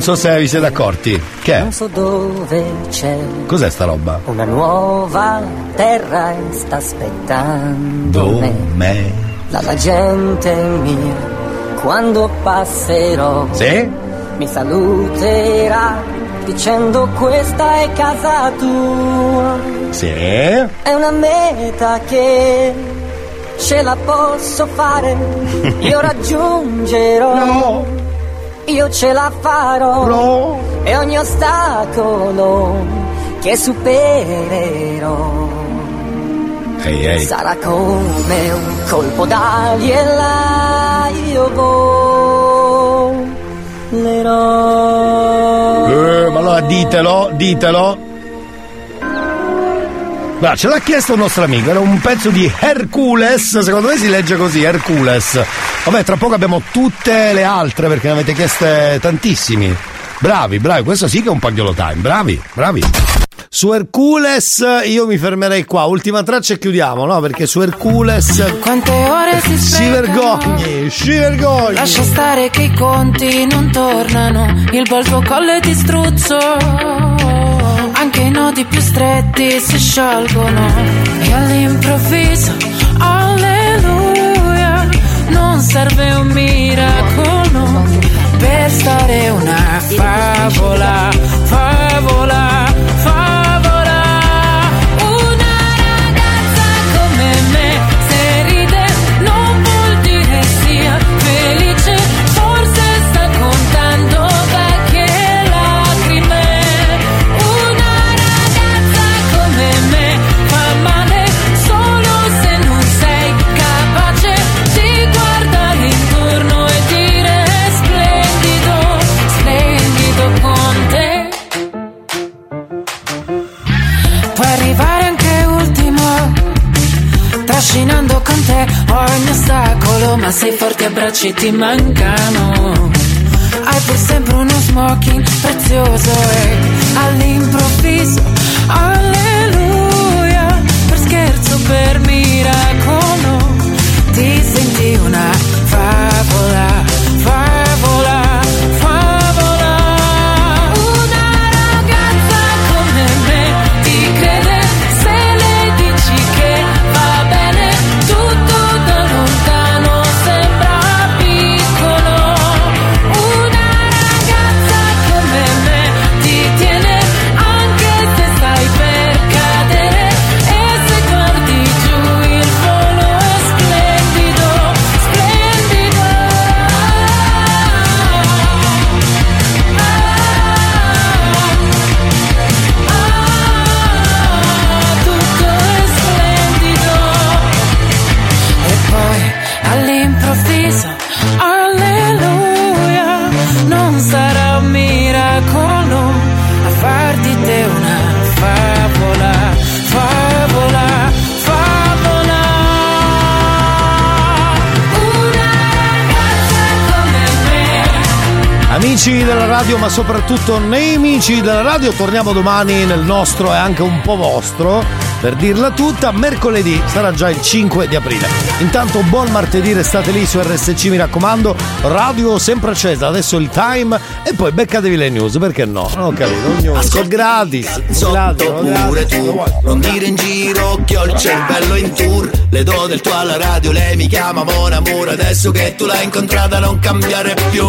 non so se vi siete accorti. Che è? Non so dove c'è Cos'è sta roba? una nuova terra sta aspettando me. Dove? Dalla gente mia, quando passerò, Sì? mi saluterà dicendo questa è casa tua. Sì? È una meta che ce la posso fare, io raggiungerò, io ce la farò e ogni ostacolo che supererò Ehi, ehi. sarà come un colpo d'ali e là io volerò. Eh, ma allora ditelo, ditelo. Ma ce l'ha chiesto un nostro amico, era un pezzo di Hercules, secondo me si legge così, Hercules. Vabbè, tra poco abbiamo tutte le altre perché ne avete chieste tantissimi. Bravi, bravi, questo sì che è un pagliolo time, bravi, bravi. Su Hercules io mi fermerei qua, ultima traccia e chiudiamo, no? Perché su Hercules Quante ore si si vergogni, si vergogni. Lascia stare che i conti non tornano Il volto collo e ti struzzo Anche i nodi più stretti si sciolgono. E all'improvviso, alleluia Non serve un miracolo Per stare una favola Favola, ogni ostacolo Ma se i forti abbracci ti mancano. Hai pur sempre uno smoking prezioso E all'improvviso Alleluia Per scherzo, per miracolo Ti senti una Amici della radio, ma soprattutto nemici della radio, torniamo domani nel nostro e anche un po' vostro. Per dirla tutta, mercoledì sarà già il 5 di aprile. Intanto buon martedì, restate lì su RSC, mi raccomando. Radio sempre accesa, adesso il time e poi beccatevi le news, perché no? Non ho capito, news, è gratis. gratis, pure tu Non dire in giro che ho il cervello in tour Le do del tuo alla radio, lei mi chiama Mon Amour Adesso che tu l'hai incontrata non cambiare più